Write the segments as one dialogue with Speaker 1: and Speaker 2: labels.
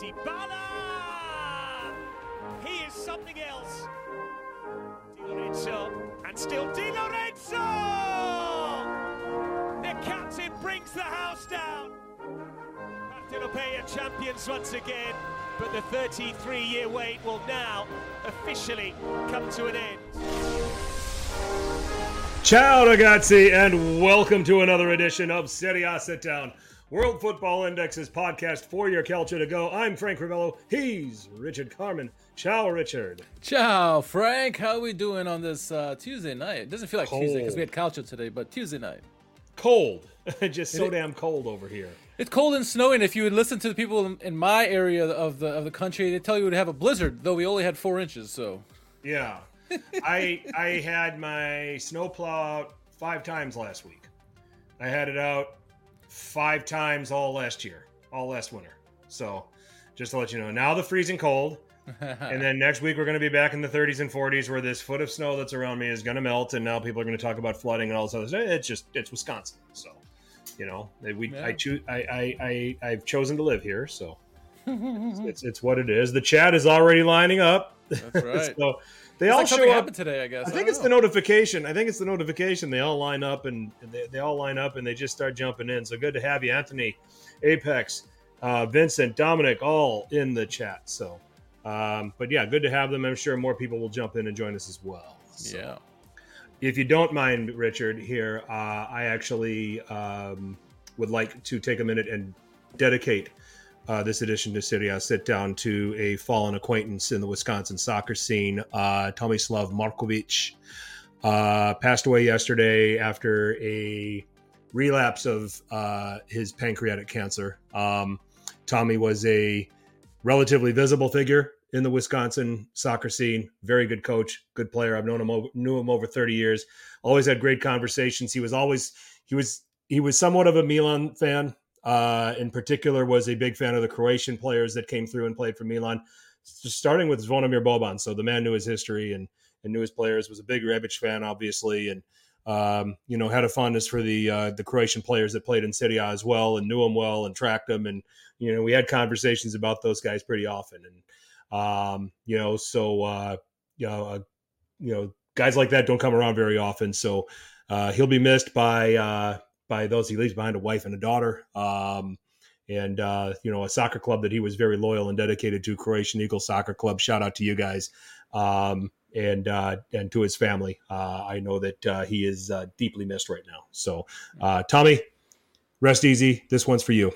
Speaker 1: Dybala! He is something else. Di Lorenzo, and still Di Lorenzo! The captain brings the house down. Partenopea champions once again, but the 33-year wait will now officially come to an end.
Speaker 2: Ciao ragazzi, and welcome to another edition of Serie A Sit Down, World Football Index's podcast for your calcio to go. I'm Frank Ravello. He's Richard Carmen. Ciao, Richard.
Speaker 3: Ciao, Frank. How are we doing on this uh, Tuesday night? It doesn't feel like Tuesday because we had culture today, but Tuesday night.
Speaker 2: Cold. Just so
Speaker 3: It-
Speaker 2: damn cold over here.
Speaker 3: It's cold and snowing. If you would listen to the people in, in my area of the of the country, they tell you we'd have a blizzard, though we only had four inches. So
Speaker 2: Yeah. I I had my snowplow out five times last week. I had it out five times all last year, all last winter. So just to let you know, now the freezing cold. and then next week we're going to be back in the 30s and 40s where this foot of snow that's around me is going to melt and now people are going to talk about flooding and all this other stuff it's just it's wisconsin so you know we i choose I, I i i've chosen to live here so it's it's what it is the chat is already lining up
Speaker 3: that's right.
Speaker 2: so they
Speaker 3: It's
Speaker 2: all
Speaker 3: like
Speaker 2: show up
Speaker 3: today, I guess.
Speaker 2: I think
Speaker 3: don't
Speaker 2: it's the notification. I think it's the notification. They all line up and they, they all line up and they just start jumping in. So good to have you, Anthony, Apex, uh, Vincent, Dominic, all in the chat. So, um, but yeah, good to have them. I'm sure more people will jump in and join us as well. So,
Speaker 3: Yeah.
Speaker 2: If you don't mind, Richard, here, uh, I actually um, would like to take a minute and dedicate uh, this edition to Serie A Sit Down to a fallen acquaintance in the Wisconsin soccer scene, uh, Tomislav Markovic. Uh, passed away yesterday after a relapse of uh, his pancreatic cancer. Um, Tommy was a relatively visible figure in the Wisconsin soccer scene. Very good coach, good player. I've known him knew him over 30 years. Always had great conversations. He was always he was he was somewhat of a Milan fan. Uh, in particular, was a big fan of the Croatian players that came through and played for Milan. Just starting with Zvonimir Boban, so the man knew his history and and knew his players. Was a big Rebic fan, obviously, and um, you know had a fondness for the uh, the Croatian players that played in Serie A as well, and knew them well and tracked them. And you know we had conversations about those guys pretty often. And um, you know, so uh, you know, uh, you know, guys like that don't come around very often. So uh, he'll be missed by uh, by those he leaves behind a wife and a daughter. Um, and uh, you know, a soccer club that he was very loyal and dedicated to, Croatian Eagle Soccer Club. Shout out to you guys, um, and uh, and to his family. Uh, I know that uh, he is uh, deeply missed right now. So, uh, Tommy, rest easy. This one's for you.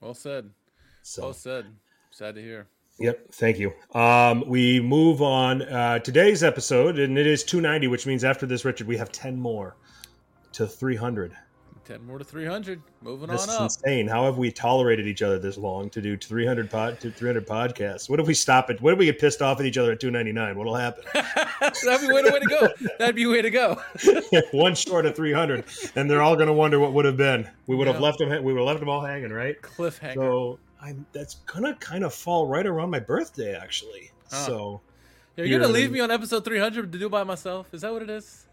Speaker 3: Well said.
Speaker 2: So,
Speaker 3: Well said. Sad to hear.
Speaker 2: Yep, thank you. Um, we move on. Uh, today's episode, and it is 290, which means after this, Richard, we have 10 more to 300.
Speaker 3: Ten more to three hundred. Moving
Speaker 2: This
Speaker 3: on up.
Speaker 2: insane. How have we tolerated each other this long to do 300 pod, to 300 podcasts? What if we stop it? What if we get pissed off at each other at 299? What'll happen?
Speaker 3: That'd be way to way to go. That'd be way to go.
Speaker 2: One short of 300, and they're all going to wonder what would have been. We would have
Speaker 3: Yeah.
Speaker 2: left them. We would have left them all hanging, right?
Speaker 3: Cliffhanger.
Speaker 2: So I'm. That's gonna kind of fall right around my birthday, actually.
Speaker 3: Huh.
Speaker 2: So.
Speaker 3: You're gonna leave me on episode three hundred to do by myself? Is that what it is?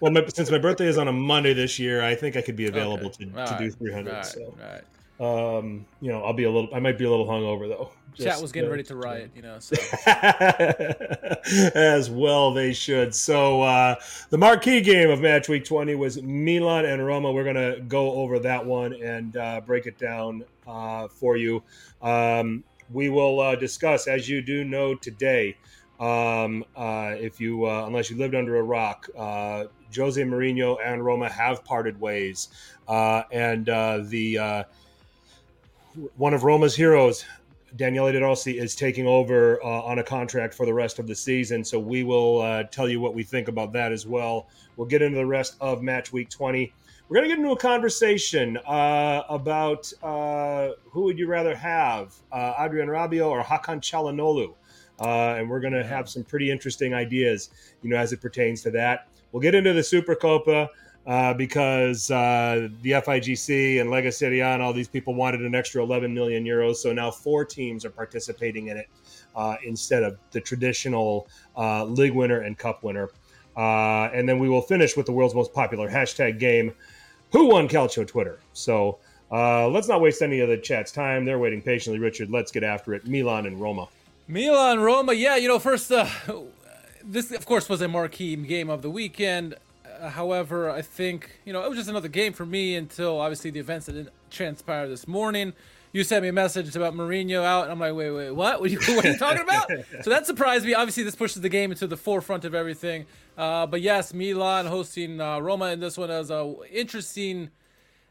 Speaker 2: Well, my, since my birthday is on a Monday this year, I think I could be available
Speaker 3: Okay.
Speaker 2: to,
Speaker 3: All
Speaker 2: to do 300.
Speaker 3: All right.
Speaker 2: So,
Speaker 3: All right.
Speaker 2: um, you know, I'll be a little. I might be a little hungover though.
Speaker 3: Chat was getting
Speaker 2: uh,
Speaker 3: ready to riot, you know. So
Speaker 2: As well, they should. So, uh, the marquee game of match week 20 was Milan and Roma. We're going to go over that one and uh, break it down uh, for you. Um, we will uh, discuss, as you do know today, um, uh, if you, uh, unless you lived under a rock, uh, Jose Mourinho and Roma have parted ways. Uh, and uh, the uh, one of Roma's heroes, Daniele De Rossi is taking over on a contract for the rest of the season. So we will uh, tell you what we think about that as well. We'll get into the rest of match week 20. We're going to get into a conversation uh, about uh, who would you rather have, uh, Adrien Rabiot or Hakan Çalhanoğlu. Uh, and we're going to have some pretty interesting ideas, you know, as it pertains to that. We'll get into the Supercoppa uh, because uh, the FIGC and Lega Serie A and all these people wanted an extra 11 million euros. So now four teams are participating in it uh, instead of the traditional uh, league winner and cup winner. Uh, and then we will finish with the world's most popular hashtag game, Who Won Calcio Twitter. So Uh, let's not waste any of the chat's time. They're waiting patiently. Richard, let's get after it. Milan and Roma.
Speaker 3: Milan, Roma. Yeah, you know, first, uh, this of course was a marquee game of the weekend. Uh, however, I think you know it was just another game for me until obviously the events that didn't transpire this morning. You sent me a message about Mourinho out, and I'm like, wait, wait, what? What are you, what are you talking about? so that surprised me. Obviously, this pushes the game into the forefront of everything. Uh, but yes, Milan hosting uh, Roma in this one as a interesting.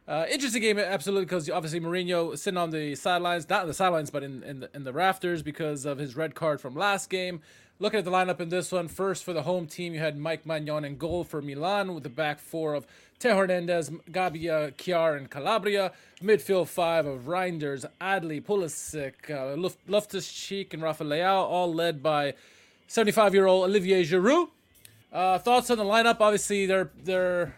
Speaker 3: Uh, interesting game, absolutely, because obviously Mourinho sitting on the sidelines, not on the sidelines, but in, in the, in the rafters because of his red card from last game. Looking at the lineup in this one, first for the home team, you had Mike Maignan in goal for Milan with the back four of Theo Hernandez, Gabbia, Kjaer, and Calabria. Midfield five of Reijnders, Adli, Pulisic, uh, Loftus-Cheek, and Rafael all led by 75-year-old Olivier Giroud. Uh, thoughts on the lineup? Obviously, they're they're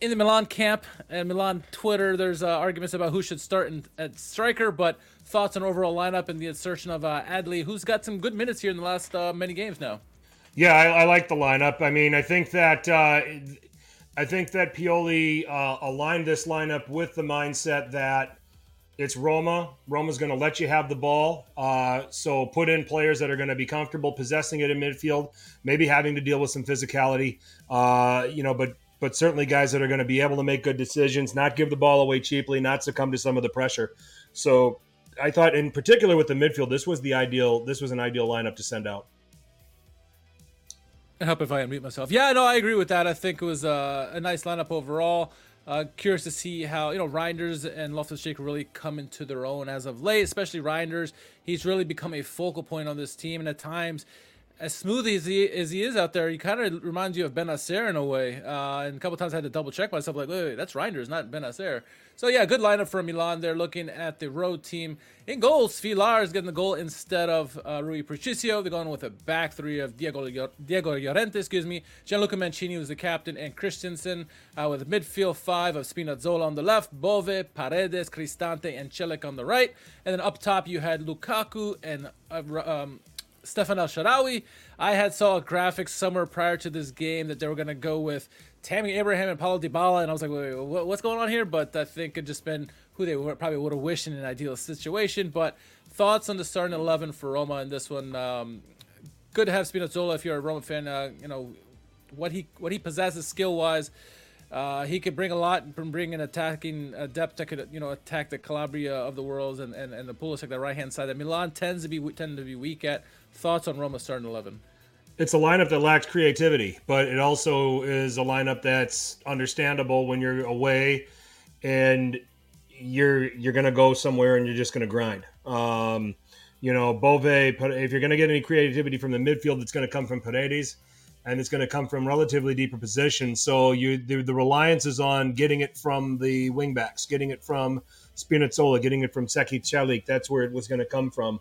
Speaker 3: in the Milan camp and Milan Twitter, there's uh, arguments about who should start in, at striker, but thoughts on overall lineup and the insertion of uh, Adli, who's got some good minutes here in the last uh, many games now.
Speaker 2: Yeah, I, I, like the lineup. I mean, I think that uh, I think that Pioli uh, aligned this lineup with the mindset that it's Roma. Roma's going to let you have the ball, uh, so put in players that are going to be comfortable possessing it in midfield, maybe having to deal with some physicality. you know, but but certainly guys that are going to be able to make good decisions, not give the ball away cheaply, not succumb to some of the pressure. So I thought, in particular with the midfield, this was the ideal. This was an ideal lineup to send out.
Speaker 3: I hope if I unmute myself. Yeah, no, I agree with that. I think it was uh, a nice lineup overall. Uh, curious to see how you know Reijnders and Loftus Cheek really come into their own as of late, especially Reijnders. He's really become a focal point on this team, and at times as smooth as he as he is out there, he kind of reminds you of Bennacer in a way. Uh, and a couple times I had to double check myself, like, wait, wait that's Reijnders, not Bennacer. So yeah, good lineup for Milan. They're looking at the road team in goals. Svilar is getting the goal instead of uh, Rui Patricio. They're going with a back three of Diego Diego Llorente, excuse me. Gianluca Mancini was the captain, and Christensen uh, with a midfield five of Spinazzola on the left, Bove, Paredes, Cristante, and Celik on the right. And then up top you had Lukaku and uh, um, Stefan El Shaarawy. I had saw a graphic somewhere prior to this game that they were going to go with Tammy Abraham and Paulo Dybala, and I was like, wait, wait, what's going on here? But I think it just been who they probably would have wished in an ideal situation. But thoughts on the starting eleven for Roma in this one? Um, good to have Spinazzola if you're a Roma fan. Uh, you know what he what he possesses skill wise. Uh, he could bring a lot from bringing attacking uh, depth that could you know attack the Calabria of the world and, and, and the Pulisic the right hand side that Milan tends to be tend to be weak at. Thoughts on Roma starting eleven?
Speaker 2: It's a lineup that lacks creativity, but it also is a lineup that's understandable when you're away and you're you're gonna go somewhere and you're just gonna grind. Um, you know, Bove. If you're gonna get any creativity from the midfield, it's gonna come from Paredes and it's going to come from relatively deeper positions. So you the, the, reliance is on getting it from the wingbacks, getting it from Spinazzola, getting it from Zeki Celik. That's where it was going to come from.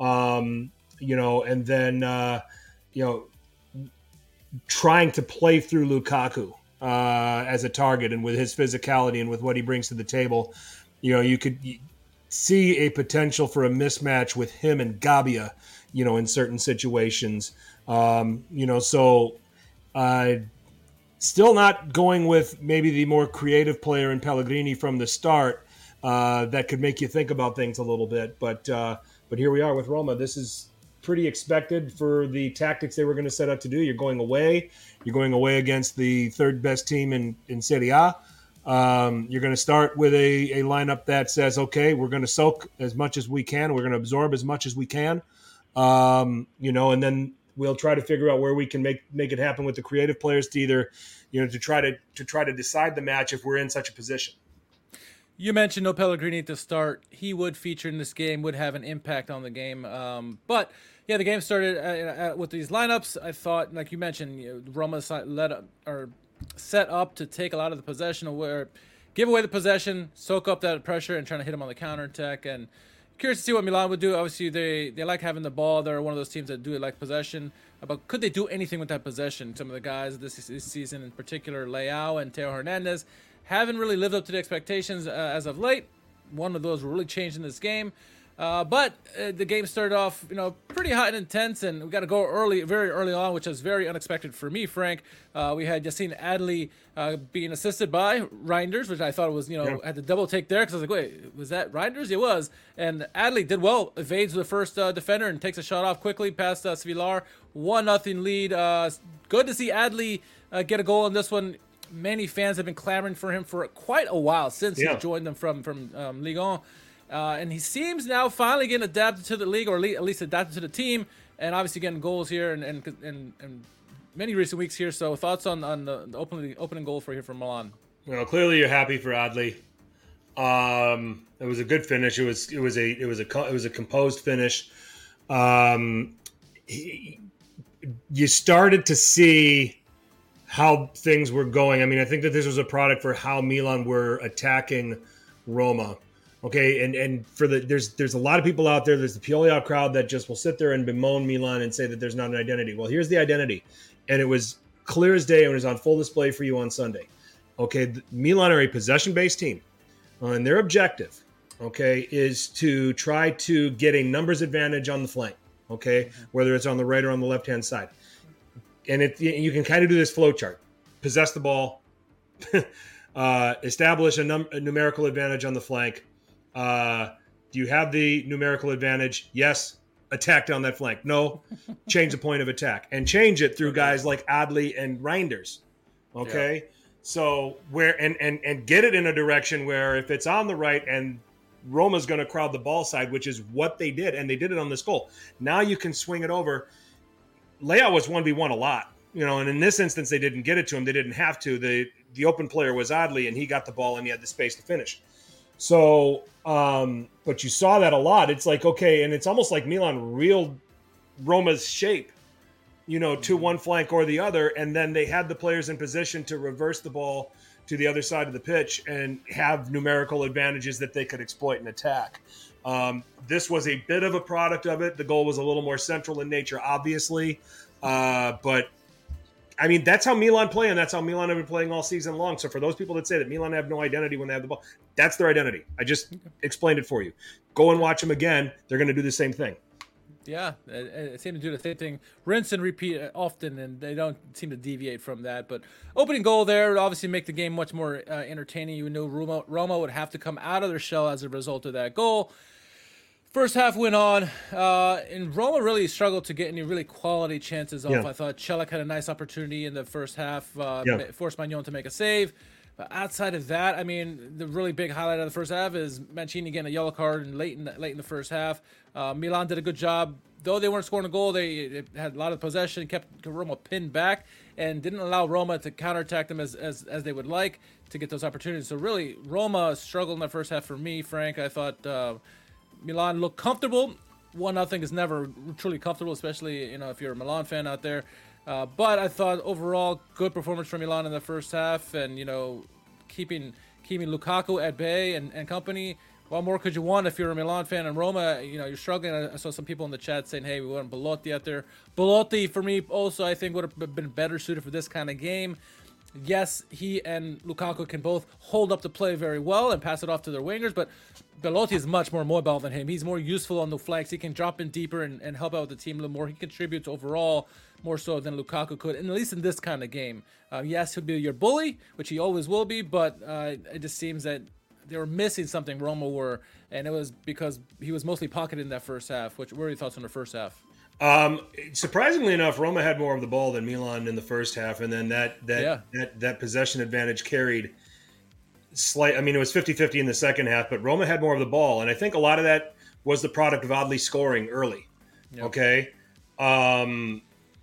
Speaker 2: Um, you know, and then uh, you know, trying to play through Lukaku uh, as a target, and with his physicality and with what he brings to the table, you know, you could see a potential for a mismatch with him and Gabbia, you know, in certain situations. Um, you know, so uh, still not going with maybe the more creative player in Pellegrini from the start. Uh, that could make you think about things a little bit, but uh, but here we are with Roma. This is pretty expected for the tactics they were going to set out to do. You're going away. You're going away against the third best team in in Serie A. Um, you're going to start with a, a lineup that says, okay, we're going to soak as much as we can. We're going to absorb as much as we can. Um, you know, and then we'll try to figure out where we can make make it happen with the creative players to either, you know, to try to to try to decide the match if we're in such a position.
Speaker 3: You mentioned no Pellegrini to start. He would feature in this game, would have an impact on the game. Um, but yeah, the game started uh, uh, with these lineups. I thought, like you mentioned, you know, Roma led up, or set up to take a lot of the possession, where give away the possession, soak up that pressure, and trying to hit them on the counter attack. And curious to see what Milan would do. Obviously, they they like having the ball. They're one of those teams that do it like possession. But could they do anything with that possession? Some of the guys this, this season, in particular, Leao and Theo Hernandez, haven't really lived up to the expectations uh, as of late. One of those really changed in this game. Uh, but uh, the game started off, you know, pretty hot and intense, and we got to go early, very early on, which was very unexpected for me, Frank. Uh, we had Yassine Adli uh, being assisted by Reijnders, which I thought was, you know, yeah. had the double take there because I was like, wait, was that Reijnders? It was. And Adli did well, evades the first uh, defender and takes a shot off quickly past uh, Svilar. 1 nothing lead. Uh, good to see Adli get a goal in this one. Many fans have been clamoring for him for quite a while since yeah. he joined them from, from um, Ligue 1. Uh, and he seems now finally getting adapted to the league, or at least adapted to the team, and obviously getting goals here and and, and, and many recent weeks here. So thoughts on on the, the opening opening goal for here from Milan?
Speaker 2: Well, clearly you're happy for Adli. Um, it was a good finish. It was it was a it was a it was a composed finish. Um, he, you started to see how things were going. I mean, I think that this was a product for how Milan were attacking Roma. Okay, and and for the there's there's a lot of people out there. There's the Piolia crowd that just will sit there and bemoan Milan and say that there's not an identity. Well, here's the identity, and it was clear as day and it was on full display for you on Sunday. Okay, Milan are a possession-based team, uh, and their objective, okay, is to try to get a numbers advantage on the flank. Okay, whether it's on the right or on the left-hand side, and it you can kind of do this flow chart: possess the ball, uh, establish a, num- a numerical advantage on the flank uh, do you have the numerical advantage? Yes. Attack down that flank. No. change the point of attack and change it through guys like Adli and Reijnders. Okay. Yeah. So where and and and get it in a direction where if it's on the right and Roma's going to crowd the ball side, which is what they did, and they did it on this goal. Now you can swing it over. Leao was one v one a lot, you know, and in this instance they didn't get it to him. They didn't have to. the The open player was Adli, and he got the ball, and he had the space to finish. So, um, but you saw that a lot. It's like, okay, and it's almost like Milan reeled Roma's shape, you know, to mm-hmm. one flank or the other. And then they had the players in position to reverse the ball to the other side of the pitch and have numerical advantages that they could exploit and attack. Um, this was a bit of a product of it. The goal was a little more central in nature, obviously. Uh, but I mean, that's how Milan play, and that's how Milan have been playing all season long. So for those people that say that Milan have no identity when they have the ball, that's their identity. I just explained it for you. Go and watch them again. They're going to do the same thing.
Speaker 3: Yeah, it, seem to do the same thing, rinse and repeat often, and they don't seem to deviate from that. But opening goal there would obviously make the game much more uh, entertaining. You knew Roma, Roma would have to come out of their shell as a result of that goal. First half went on, uh, and Roma really struggled to get any really quality chances off. Yeah. I thought Celik had a nice opportunity in the first half, uh, yeah. forced Maignan to make a save. But outside of that, I mean, the really big highlight of the first half is Mancini getting a yellow card and late in the, late in the first half. Uh, Milan did a good job, though they weren't scoring a goal. They, they had a lot of possession, kept Roma pinned back, and didn't allow Roma to counterattack them as, as as they would like to get those opportunities. So really, Roma struggled in the first half for me, Frank. I thought. Milan look comfortable. One nothing is never truly comfortable, especially you know if you're a Milan fan out there. Uh, but I thought overall good performance from Milan in the first half, and you know keeping keeping Lukaku at bay and, and company. What more could you want if you're a Milan fan and Roma? You know you're struggling. I saw some people in the chat saying, "Hey, we want Belotti out there." Belotti for me also I think would have been better suited for this kind of game. Yes, he and Lukaku can both hold up the play very well and pass it off to their wingers, but Belotti is much more mobile than him. He's more useful on the flanks. He can drop in deeper and, and help out the team a little more. He contributes overall more so than Lukaku could, and at least in this kind of game. Uh, yes, he'll be your bully, which he always will be, but uh, it just seems that they were missing something. Roma were, and it was because he was mostly pocketed in that first half. Which what are your thoughts on the first half?
Speaker 2: Um, surprisingly enough, Roma had more of the ball than Milan in the first half, and then that that yeah. that, that possession advantage carried slight. I mean, it was 50-50 in the second half, but Roma had more of the ball, and I think a lot of that was the product of Adli scoring early. Yep. Okay, um,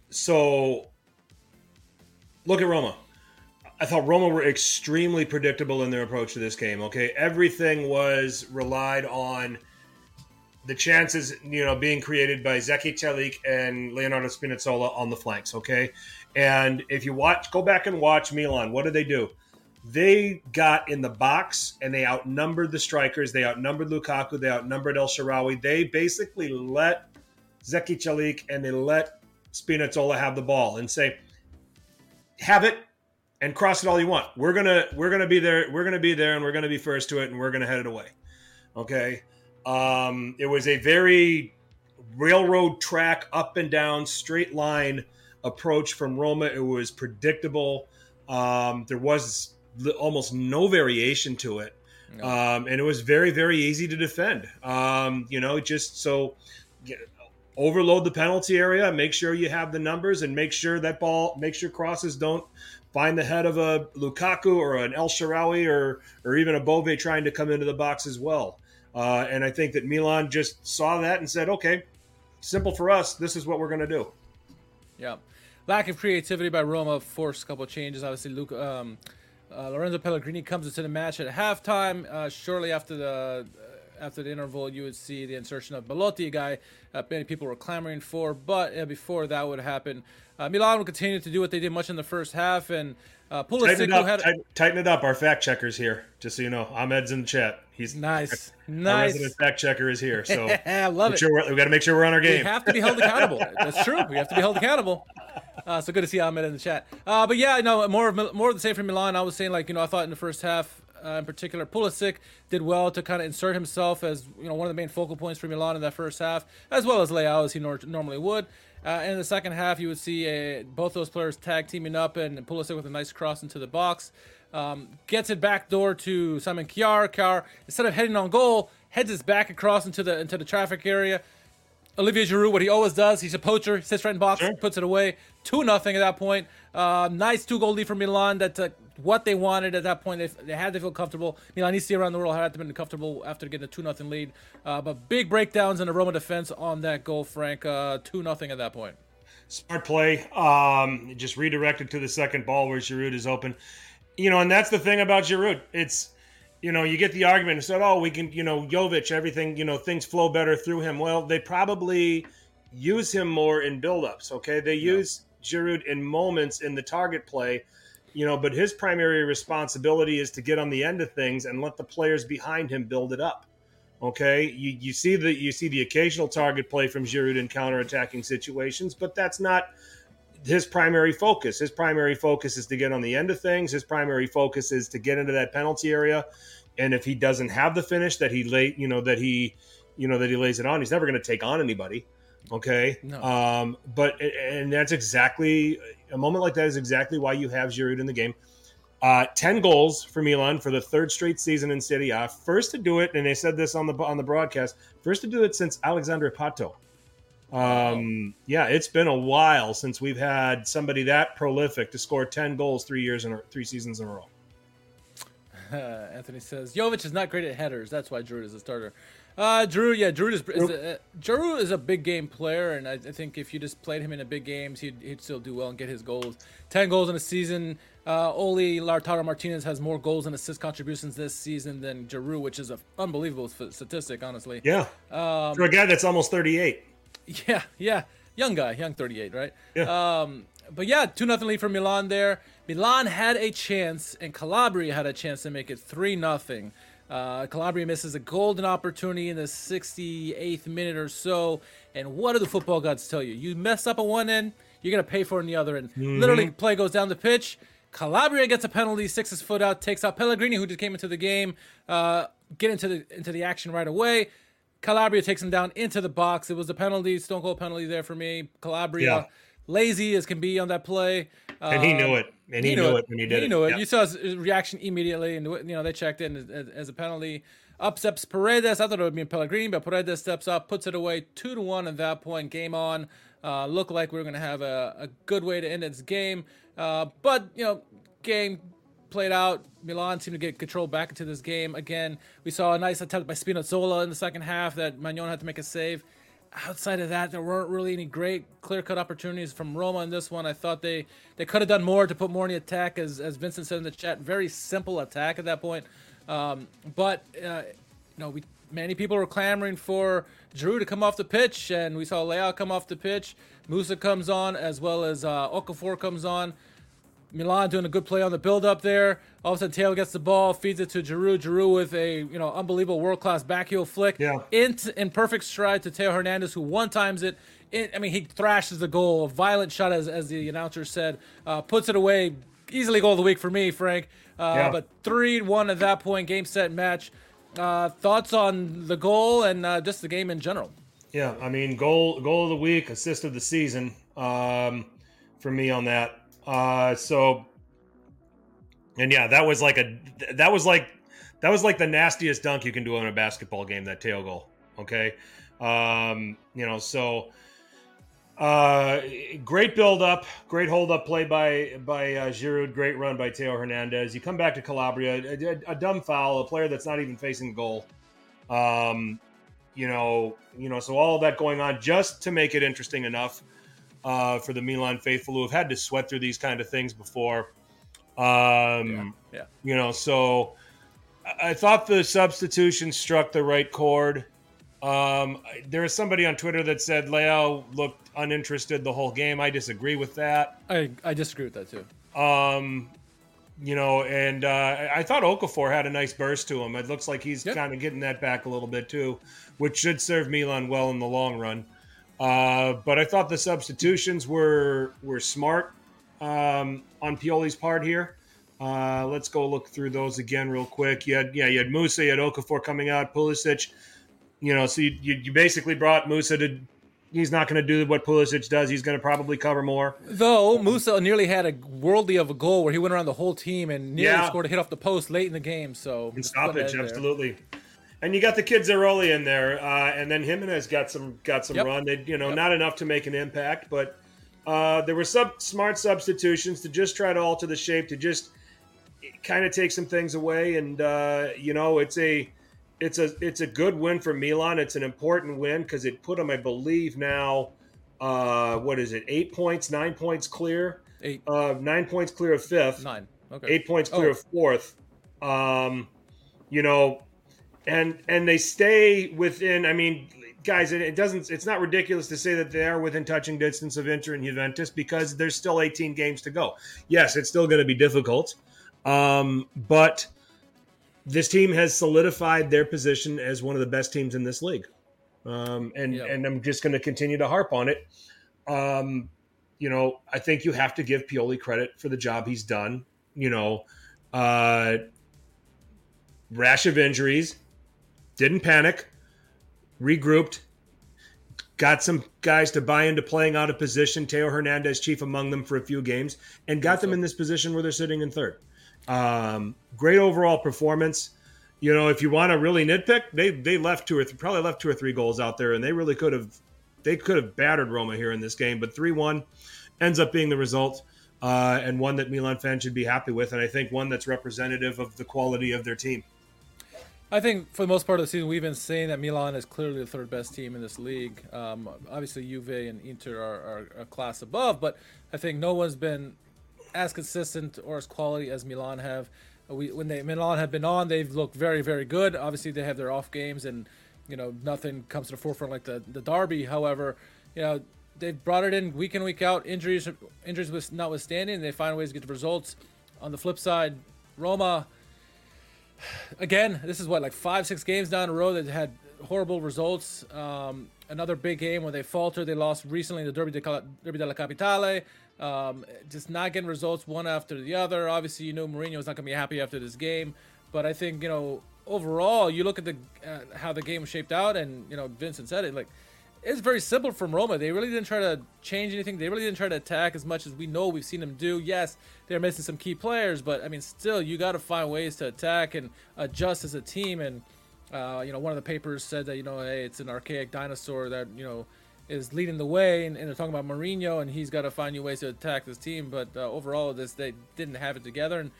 Speaker 2: so look at Roma. I thought Roma were extremely predictable in their approach to this game. Okay, everything was relied on the chances, you know, being created by Zeki Celik and Leonardo Spinazzola on the flanks. Okay, and if you watch, go back and watch Milan. What did they do? They got in the box and they outnumbered the strikers. They outnumbered Lukaku. They outnumbered El Shaarawy. They basically let Zeki Celik and they let Spinazzola have the ball and say, have it and cross it all you want. We're gonna we're gonna be there. We're gonna be there and we're gonna be first to it and we're gonna head it away. Okay. Um, it was a very railroad track, up and down, straight line approach from Roma. It was predictable. Um, there was almost no variation to it. No. Um, and it was very, very easy to defend. Um, you know, just so get, overload the penalty area, make sure you have the numbers, and make sure that ball, make sure crosses don't find the head of a Lukaku or an El Shaarawy or or even a Bove trying to come into the box as well. Uh, and I think that Milan just saw that and said, okay, simple for us. This is what we're going to do.
Speaker 3: Yeah. Lack of creativity by Roma forced a couple changes. Obviously, Luke, um, Lorenzo Pellegrini comes into the match at halftime. Uh, shortly after the uh, after the interval, you would see the insertion of Belotti, a guy uh, many people were clamoring for. But uh, before that would happen, uh, Milan would continue to do what they did much in the first half, and uh,
Speaker 2: Pulisic tighten it up, had tighten, tighten it up. Our fact checkers here, just so you know. Ahmed's in the chat. He's
Speaker 3: nice,
Speaker 2: our,
Speaker 3: nice. Our
Speaker 2: resident fact checker is here, so
Speaker 3: I love it.
Speaker 2: Sure we got to make sure we're on our game.
Speaker 3: We have to be held accountable. That's true. We have to be held accountable. Uh, so good to see Ahmed in the chat. Uh, but yeah, no, more of more of the same for Milan. I was saying like you know I thought in the first half. Uh, in particular, Pulisic did well to kind of insert himself as you know one of the main focal points for Milan in that first half, as well as Leao as he nor- normally would. Uh, in the second half, you would see a, both those players tag teaming up and Pulisic with a nice cross into the box. Um, gets it back door to Simon Kjaer. Kjaer, instead of heading on goal, heads it back across into the into the traffic area. Olivier Giroud, what he always does, he's a poacher. He sits right in box, sure. puts it away. 2 nothing at that point. Uh, nice two goal lead for Milan. that uh, what they wanted at that point. They, they had to feel comfortable. Milanese around the world had to be comfortable after getting a 2 nothing lead. Uh, but big breakdowns in the Roma defense on that goal, Frank. Uh, 2 nothing at that point.
Speaker 2: Smart play. Um, just redirected to the second ball where Giroud is open. You know, and that's the thing about Giroud. It's you know, you get the argument and said, oh, we can, you know, Jovic, everything, you know, things flow better through him. Well, they probably use him more in buildups. Okay, they yeah. use Giroud in moments in the target play, you know, but his primary responsibility is to get on the end of things and let the players behind him build it up. Okay, you, you see the you see the occasional target play from Giroud in counter-attacking situations, but that's not his primary focus. His primary focus is to get on the end of things. His primary focus is to get into that penalty area. And if he doesn't have the finish that he lay, you know, that he, you know, that he lays it on, he's never going to take on anybody. Okay. No. Um, but and that's exactly a moment like that is exactly why you have Giroud in the game. Uh, Ten goals for Milan for the third straight season in Serie A. First to do it, and they said this on the on the broadcast. First to do it since Alexandre Pato. Um, yeah, it's been a while since we've had somebody that prolific to score ten goals three years in three seasons in a row.
Speaker 3: Uh, Anthony says Jovic is not great at headers. That's why Giroud is a starter. Uh, Drew, yeah, Drew is, is a, Drew is a big game player, and I, I, think if you just played him in the big games, he'd, he'd still do well and get his goals. Ten goals in a season. Uh, Oli Lautaro Martinez has more goals and assist contributions this season than Giroud, which is an unbelievable statistic, honestly.
Speaker 2: Yeah, um, for a guy that's almost thirty-eight.
Speaker 3: Yeah, yeah, young guy, young thirty-eight, right? Yeah. Um, but yeah, two nothing lead for Milan there. Milan had a chance, and Calabria had a chance to make it three nothing. Uh, Calabria misses a golden opportunity in the 68th minute or so. And what do the football gods tell you? You mess up at one end, you're going to pay for it on the other end. Mm-hmm. Literally, play goes down the pitch. Calabria gets a penalty, sticks his foot out, takes out Pellegrini, who just came into the game, uh, get into the into the action right away. Calabria takes him down into the box. It was a penalty, stone cold penalty there for me. Calabria, yeah. Lazy as can be on that play.
Speaker 2: And he knew it. And he, he knew, knew, it when he did
Speaker 3: he
Speaker 2: it.
Speaker 3: knew it. Yeah. You saw his reaction immediately, and you know they checked in as, as a penalty. Up steps Paredes. I thought it would be Pellegrini, but Paredes steps up, puts it away, two to one at that point. Game on. Uh, looked like we were going to have a, a, good way to end this game, uh, but you know, game played out. Milan seemed to get control back into this game again. We saw a nice attempt by Spinazzola in the second half that Maignan had to make a save outside of that, there weren't really any great clear cut opportunities from Roma in this one. I thought they, they could have done more to put more in the attack, as, as Vincent said in the chat. Very simple attack at that point. Um, but, uh, you know, we many people were clamoring for Drew to come off the pitch, and we saw Leao come off the pitch. Musah comes on, as well as uh, Okafor comes on. Milan doing a good play on the build up there. All of a sudden, Taylor gets the ball, feeds it to Giroud. Giroud with a you know unbelievable world class backheel flick.
Speaker 2: Yeah.
Speaker 3: In, in perfect stride to Theo Hernandez, who one times it. it I mean, he thrashes the goal. A violent shot, as, as the announcer said. Uh, puts it away. Easily goal of the week for me, Frank. Uh, yeah. But 3 1 at that point, game, set, match. Uh, thoughts on the goal and uh, just the game in general?
Speaker 2: Yeah, I mean, goal goal of the week, assist of the season um, for me on that. Uh, so, and yeah, that was like a that was like that was like the nastiest dunk you can do in a basketball game. That tail goal. Okay, um, you know, so uh, great build up, great hold up play by by uh, Giroud, great run by Theo Hernandez. You come back to Calabria, a, a, a dumb foul, a player that's not even facing the goal. Um, you know, you know, so all that going on just to make it interesting enough uh, for the Milan faithful who have had to sweat through these kind of things before. Um,
Speaker 3: yeah, yeah.
Speaker 2: You know, so I thought the substitution struck the right chord. Um, there is somebody on Twitter that said Leao looked uninterested the whole game. I disagree with that.
Speaker 3: I, I disagree with that too.
Speaker 2: Um, you know, and uh, I thought Okafor had a nice burst to him. It looks like he's
Speaker 3: Yep.
Speaker 2: kind of getting that back a little bit too, which should serve Milan well in the long run. Uh, but I thought the substitutions were were smart um, on Pioli's part here. Uh, let's go look through those again real quick. You had yeah, you had Musah, you had Okafor coming out, Pulisic. You know, so you, you, you basically brought Musah to. He's not going to do what Pulisic does. He's going to probably cover more.
Speaker 3: Though Musah nearly had a worldly of a goal where he went around the whole team and nearly
Speaker 2: Yeah.
Speaker 3: scored a hit off the post late in the game. So
Speaker 2: and
Speaker 3: just putting that
Speaker 2: stoppage,
Speaker 3: in there.
Speaker 2: And you got the kid Zeroli in there, uh, and then Jimenez got some got some
Speaker 3: Yep.
Speaker 2: run. They, you know,
Speaker 3: Yep.
Speaker 2: not enough to make an impact, but uh, there were some smart substitutions to just try to alter the shape, to just kind of take some things away. And uh, you know, it's a it's a it's a good win for Milan. It's an important win because it put them, I believe, now uh, what is it? Eight points, nine points clear,
Speaker 3: Eight,
Speaker 2: uh, nine points clear of fifth
Speaker 3: nine. Okay.
Speaker 2: eight points clear
Speaker 3: Oh.
Speaker 2: of fourth. Um, you know, and and they stay within. I mean, guys, it, it doesn't. It's not ridiculous to say that they are within touching distance of Inter and Juventus because there's still 18 games to go. Yes, it's still going to be difficult, um, but this team has solidified their position as one of the best teams in this league. Um, and
Speaker 3: Yeah.
Speaker 2: and I'm just going to continue to harp on it. Um, you know, I think you have to give Pioli credit for the job he's done. You know, uh, rash of injuries, didn't panic, regrouped, got some guys to buy into playing out of position. Theo Hernandez, chief among them for a few games, and got them in this position where they're sitting in third. Um, great overall performance. You know, if you want to really nitpick, they they left two or th- probably left two or three goals out there, and they really could have they could have battered Roma here in this game. But three one ends up being the result, uh, and one that Milan fans should be happy with, and I think one that's representative of the quality of their team.
Speaker 3: I think for the most part of the season, we've been saying that Milan is clearly the third best team in this league. Um, obviously, Juve and Inter are, are a class above, but I think no one's been as consistent or as quality as Milan have. We, when they Milan have been on, they've looked very, very good. Obviously, they have their off games, and you know nothing comes to the forefront like the the derby. However, you know they've brought it in week in week out. Injuries, injuries notwithstanding, they find ways to get the results. On the flip side, Roma again, this is what like five, six games down the road that had horrible results. Um, another big game where they faltered. They lost recently in the Derby, de, Cala- Derby della Capitale. Um, just not getting results one after the other. Obviously, you know Mourinho is not going to be happy after this game, but I think you know overall, you look at the uh, how the game was shaped out, and you know Vincent said it like it's very simple from Roma. They really didn't try to change anything. They really didn't try to attack as much as we know we've seen them do. Yes, they're missing some key players, but I mean, still, you got to find ways to attack and adjust as a team. And uh, you know, one of the papers said that you know, hey, it's an archaic dinosaur that you know is leading the way, and, and they're talking about Mourinho, and he's got to find new ways to attack this team. But uh, overall, this they didn't have it together, and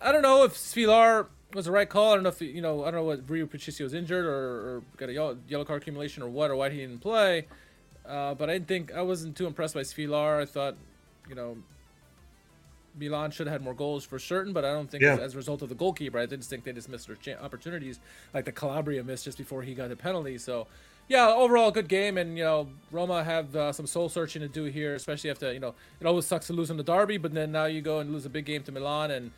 Speaker 3: I don't know if Svilar was the right call. I don't know if you know. I don't know what Rui Patricio was injured or, or got a yellow, yellow card accumulation or what, or why he didn't play. Uh, but I didn't think I wasn't too impressed by Svilar. I thought, you know, Milan should have had more goals for certain, but I don't think
Speaker 2: Yeah.
Speaker 3: as, a result of the goalkeeper. I didn't just think they just missed their cha- opportunities, like the Calabria missed just before he got the penalty. So, yeah, overall good game, and you know, Roma have uh, some soul searching to do here, especially after you know it always sucks to lose in the derby, but then now you go and lose a big game to Milan, and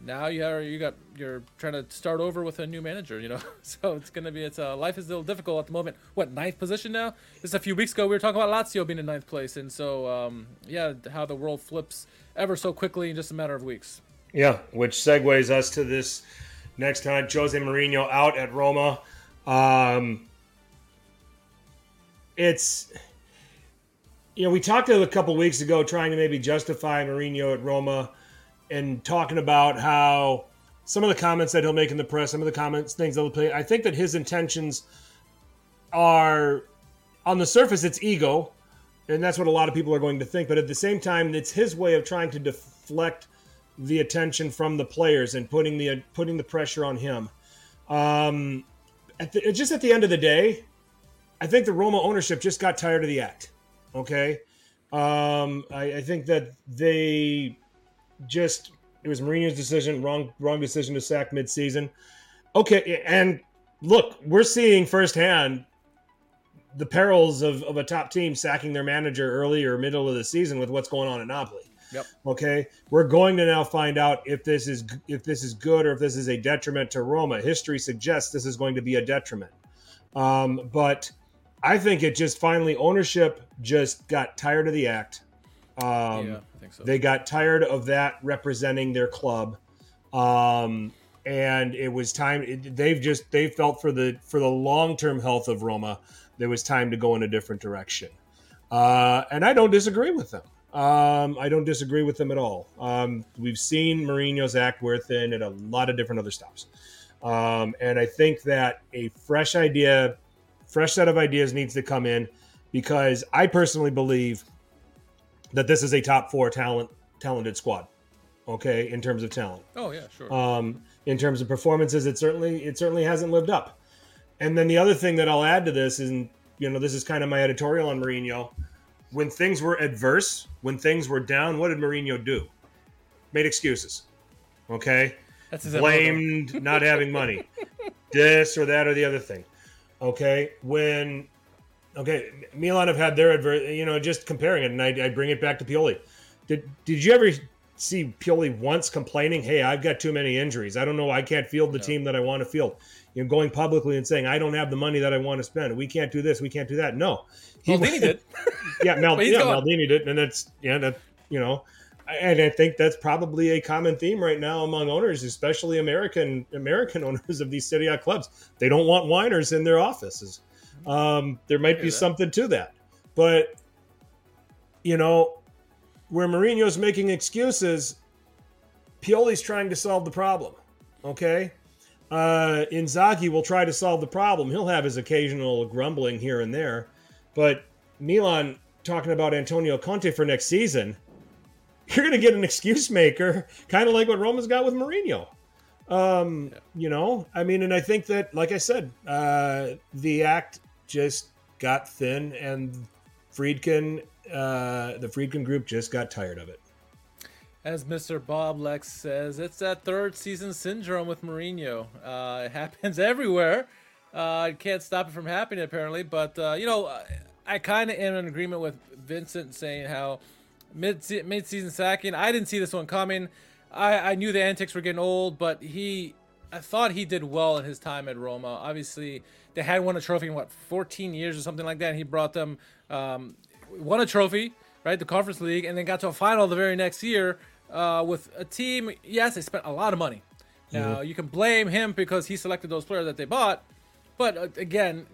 Speaker 3: now you are you got you're trying to start over with a new manager, you know. So it's gonna be it's uh, life is a little difficult at the moment. What ninth position now? Just a few weeks ago we were talking about Lazio being in ninth place, and so um, yeah, how the world flips ever so quickly in just a matter of weeks.
Speaker 2: Yeah, which segues us to this next time Jose Mourinho out at Roma. Um, it's you know we talked a couple weeks ago trying to maybe justify Mourinho at Roma and talking about how some of the comments that he'll make in the press, some of the comments, things that he'll play. I think that his intentions are on the surface, it's ego, and that's what a lot of people are going to think. But at the same time, it's his way of trying to deflect the attention from the players and putting the putting the pressure on him. Um, at the, just at the end of the day, I think the Roma ownership just got tired of the act. Okay, um, I, I think that they just it was Mourinho's decision, wrong wrong decision to sack midseason. Okay, and look, we're seeing firsthand the perils of, of a top team sacking their manager early or middle of the season with what's going on at Napoli.
Speaker 3: Yep.
Speaker 2: Okay, we're going to now find out if this is if this is good or if this is a detriment to Roma. History suggests this is going to be a detriment, um, but I think it just finally ownership just got tired of the act. Um,
Speaker 3: yeah, I think so.
Speaker 2: They got tired of that representing their club, um, and it was time. It, they've just they felt for the for the long term health of Roma, there was time to go in a different direction, uh, and I don't disagree with them. Um, I don't disagree with them at all. Um, we've seen Mourinho's act where thin at a lot of different other stops, um, and I think that a fresh idea, fresh set of ideas needs to come in, because I personally believe that this is a top four talent talented squad. Okay, in terms of talent.
Speaker 3: Oh yeah, sure.
Speaker 2: Um, in terms of performances, it certainly it certainly hasn't lived up. And then the other thing that I'll add to this is, you know, this is kind of my editorial on Mourinho. When things were adverse, when things were down, what did Mourinho do? Made excuses. Okay,
Speaker 3: That's his
Speaker 2: blamed not having money, this or that or the other thing. Okay, when okay, Milan have had their adver- you know, just comparing it, and I, I bring it back to Pioli. Did did you ever see Pioli once complaining, "Hey, I've got too many injuries. I don't know. I can't field the
Speaker 3: No.
Speaker 2: team that I want to field." You know, going publicly and saying, "I don't have the money that I want to spend. We can't do this. We can't do that." No,
Speaker 3: Maldini did.
Speaker 2: yeah, Mal, yeah,
Speaker 3: gone.
Speaker 2: Maldini did, and that's yeah, that you know, and I think that's probably a common theme right now among owners, especially American American owners of these Serie A clubs. They don't want whiners in their offices. Um, there might be something to that, but you know, where Mourinho's making excuses, Pioli's trying to solve the problem. Okay. Uh, Inzaghi will try to solve the problem. He'll have his occasional grumbling here and there, but Milan talking about Antonio Conte for next season, you're going to get an excuse maker, kind of like what Roma's got with Mourinho. Um, You know, I mean, and I think that, like I said, uh, the act just got thin, and Friedkin, uh, the Friedkin group, just got tired of it.
Speaker 3: As Mr. Bob Lex says, it's that third season syndrome with Mourinho. Uh, it happens everywhere. Uh, can't stop it from happening, apparently. But, uh, you know, I, I kind of am in agreement with Vincent saying how mid mid season sacking, I didn't see this one coming. I, I knew the antics were getting old, but he, I thought he did well in his time at Roma. Obviously, they had won a trophy in what 14 years or something like that. And he brought them, um, won a trophy, right, the Conference League, and then got to a final the very next year uh, with a team. Yes, they spent a lot of money. Now you can blame him because he selected those players that they bought, but uh, again,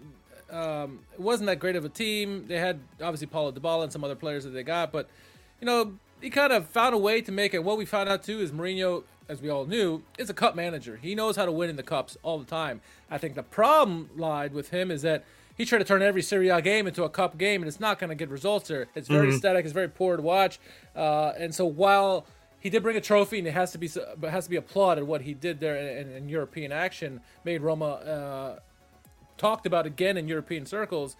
Speaker 3: um, it wasn't that great of a team. They had obviously Paulo Dybala and some other players that they got, but you know he kind of found a way to make it. What we found out too is Mourinho, as we all knew, is a cup manager. He knows how to win in the cups all the time. I think the problem lied with him is that he tried to turn every Serie A game into a cup game, and it's not going to get results there. It's very static. It's very poor to watch, uh, and so while he did bring a trophy, and it has to be but has to be applauded what he did there in, in, in European action made Roma uh, talked about again in European circles.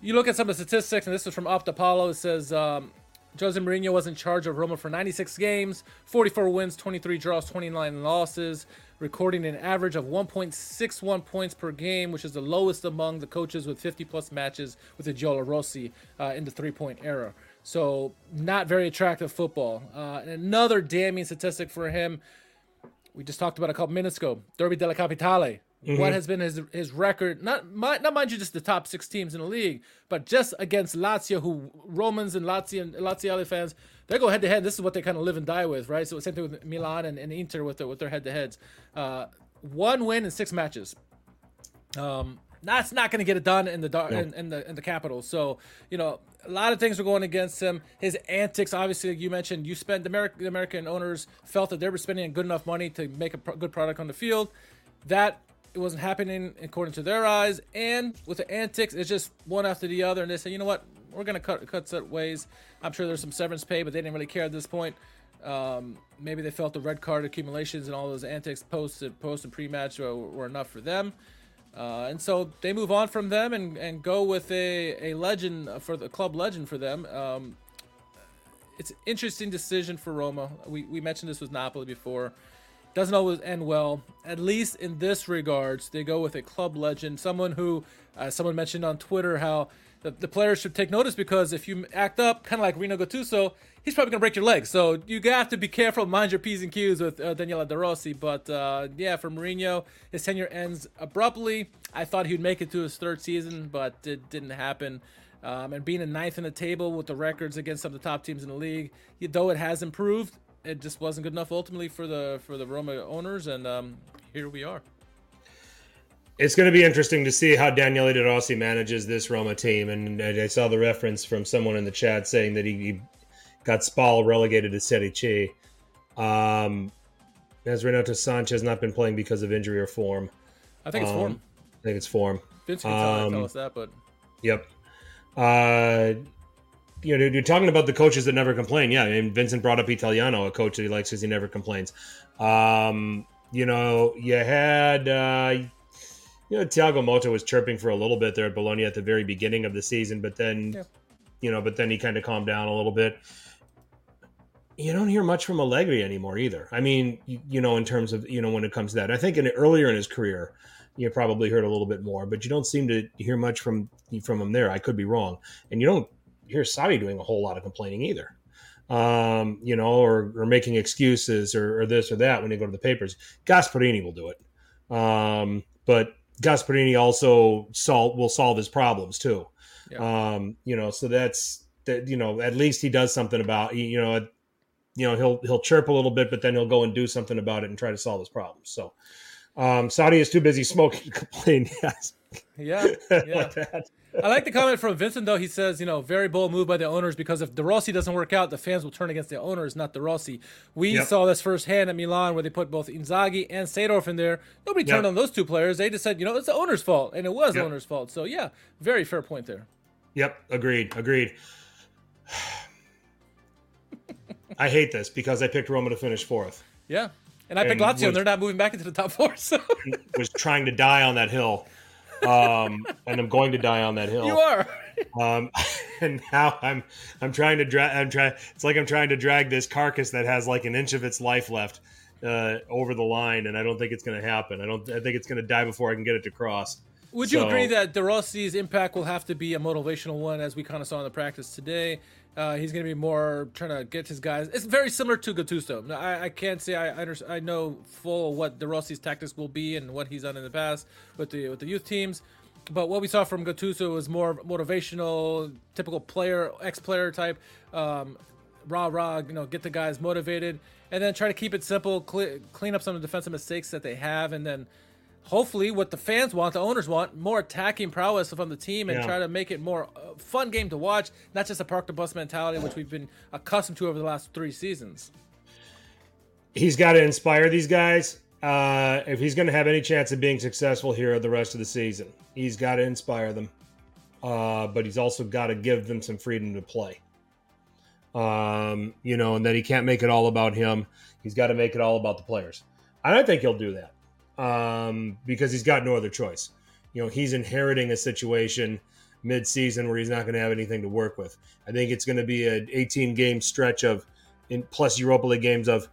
Speaker 3: You look at some of the statistics, and this is from OptaPaolo. It says um, Jose Mourinho was in charge of Roma for 96 games, 44 wins, 23 draws, 29 losses, recording an average of 1.61 points per game, which is the lowest among the coaches with 50 plus matches with the Giallorossi uh, in the three point era. So, not very attractive football. Uh, another damning statistic for him we just talked about a couple minutes ago. Derby della Capitale. What has been his his record? Not not mind you, just the top six teams in the league, but just against Lazio, who Romans and Lazio and Laziale fans they go head to head. This is what they kind of live and die with, right? So same thing with Milan and, and Inter with their with their head to heads. Uh, one win in six matches. Um, that's not going to get it done in the dar- in, in the in the capital. So you know, a lot of things are going against him. His antics, obviously, you mentioned, you spent the, Ameri- the American owners felt that they were spending good enough money to make a pro- good product on the field. That it wasn't happening according to their eyes, and with the antics, it's just one after the other. And they said, you know what, we're going to cut cut set ways. I'm sure there's some severance pay, but they didn't really care at this point. Um, maybe they felt the red card accumulations and all those antics post and post and pre-match were, were enough for them. Uh, and so they move on from them and, and go with a, a legend for the club legend for them. Um, it's interesting decision for Roma. We, we mentioned this with Napoli before. Doesn't always end well. At least in this regards, they go with a club legend, someone who, uh, someone mentioned on Twitter how the, the players should take notice because if you act up, kind of like Rino Gattuso, he's probably to break your leg. So you have to be careful, mind your P's and Q's with uh, Daniele De Rossi. But uh, yeah, for Mourinho, his tenure ends abruptly. I thought he'd make it to his third season, but it didn't happen. Um, and being a ninth in the table with the records against some of the top teams in the league, though it has improved, it just wasn't good enough ultimately for the for the Roma owners. And um, here we are.
Speaker 2: It's going to be interesting to see how Daniele De Rossi manages this Roma team. And I saw the reference from someone in the chat saying that he, he got Spal relegated to Serie C. Um, has Renato Sanches not been playing because of injury or form?
Speaker 3: I think it's
Speaker 2: Um,
Speaker 3: form.
Speaker 2: I think it's form.
Speaker 3: Vince can tell,
Speaker 2: um,
Speaker 3: tell us that, but
Speaker 2: Yep. Uh, you know, you're talking about the coaches that never complain. Yeah, I mean, Vincent brought up Italiano, a coach that he likes because he never complains. Um, you know, you had, uh, you know, Thiago Motta was chirping for a little bit there at Bologna at the very beginning of the season, but then,
Speaker 3: Yeah.
Speaker 2: you know, but then he kind of calmed down a little bit. You don't hear much from Allegri anymore either. I mean, you, you know, in terms of you know when it comes to that, I think in earlier in his career, you probably heard a little bit more, but you don't seem to hear much from from him there. I could be wrong, and you don't hear Sarri doing a whole lot of complaining either. Um, you know, or, or making excuses or, or this or that when you go to the papers. Gasperini will do it, um, but Gasperini also solve will solve his problems too. Um, you know, so that's that. You know, at least he does something about you know. You know he'll he'll chirp a little bit, but then he'll go and do something about it and try to solve his problems. So, um, Sarri is too busy smoking to complain. Yes,
Speaker 3: yeah, yeah.
Speaker 2: Like that.
Speaker 3: I like the comment from Vincent though. He says, you know, very bold move by the owners because if De Rossi doesn't work out, the fans will turn against the owners, not De Rossi. We
Speaker 2: Yep.
Speaker 3: saw this firsthand at Milan where they put both Inzaghi and Seedorf in there. Nobody turned
Speaker 2: Yep.
Speaker 3: on those two players. They just said, you know, it's the owner's fault, and it was the owner's fault. So yeah, very fair point there.
Speaker 2: Yep, agreed, agreed. I hate this because I picked Roma to finish fourth.
Speaker 3: Yeah, and I picked
Speaker 2: And
Speaker 3: Lazio,
Speaker 2: was-
Speaker 3: and they're not moving back into the top four. So
Speaker 2: Was trying to die on that hill, um, and I'm going to die on that hill.
Speaker 3: you are.
Speaker 2: Um, and now I'm I'm trying to drag. I'm trying. It's like I'm trying to drag this carcass that has like an inch of its life left uh, over the line, and I don't think it's going to happen. I don't. I think it's going to die before I can get it to cross.
Speaker 3: Would you
Speaker 2: So-
Speaker 3: agree that De Rossi's impact will have to be a motivational one, as we kind of saw in the practice today? Uh, he's going to be more trying to get his guys. It's very similar to Gattuso. I, I can't say I, under, I know full what De Rossi's tactics will be and what he's done in the past with the with the youth teams, but what we saw from Gattuso was more motivational, typical player, ex-player type. Um, rah rah, you know, get the guys motivated, and then try to keep it simple, cle clean up some of the defensive mistakes that they have, and then hopefully what the fans want, the owners want, more attacking prowess from the team, and
Speaker 2: Yeah.
Speaker 3: try to make it more uh, fun game to watch, not just a park the bus mentality, which we've been accustomed to over the last three seasons.
Speaker 2: he's got to inspire these guys. Uh, if he's going to have any chance of being successful here the rest of the season, he's got to inspire them. Uh, but he's also got to give them some freedom to play. Um, you know, and that he can't make it all about him. He's got to make it all about the players. And I think he'll do that um, because he's got no other choice. You know, he's inheriting a situation mid-season where he's not going to have anything to work with. I think it's going to be an 18 game stretch of, in plus Europa League games of,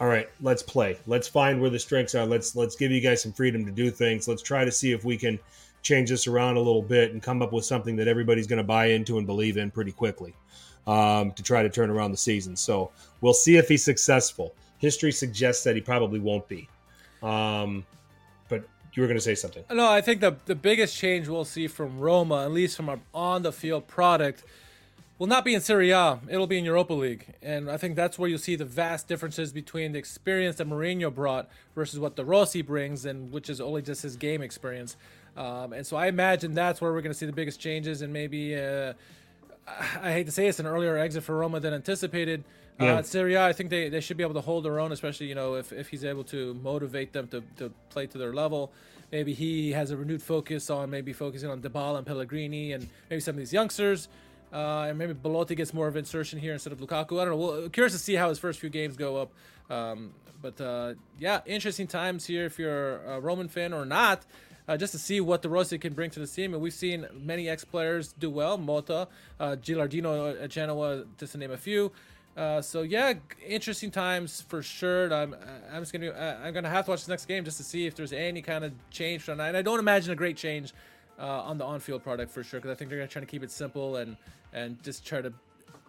Speaker 2: all right, let's play. Let's find where the strengths are. Let's let's give you guys some freedom to do things. Let's try to see if we can change this around a little bit and come up with something that everybody's going to buy into and believe in pretty quickly um, to try to turn around the season. So we'll see if he's successful. History suggests that he probably won't be. Um, but you were going to say something.
Speaker 3: No, I think the the biggest change we'll see from Roma, at least from our on the field product, will not be in Serie A. It'll be in Europa League, and I think that's where you'll see the vast differences between the experience that Mourinho brought versus what De Rossi brings, and which is only just his game experience. Um, and so I imagine that's where we're going to see the biggest changes, and maybe uh, I hate to say it's an earlier exit for Roma than anticipated. Uh, yeah. Uh, Serie A, I think they, they should be able to hold their own, especially you know if, if he's able to motivate them to, to play to their level. Maybe he has a renewed focus on maybe focusing on Dybala and Pellegrini and maybe some of these youngsters. Uh, and maybe Belotti gets more of insertion here instead of Lukaku. I don't know. Well, curious to see how his first few games go up. Um, but uh, yeah, interesting times here if you're a Roman fan or not. Uh, just to see what De Rossi can bring to the team. And we've seen many ex players do well. Motta, uh, Gilardino at Genoa, just to name a few. Uh, so yeah, interesting times for sure. I'm I'm just gonna uh, I'm gonna have to watch this next game just to see if there's any kind of change. And I don't imagine a great change uh, on the on-field product for sure because I think they're gonna try to keep it simple and and just try to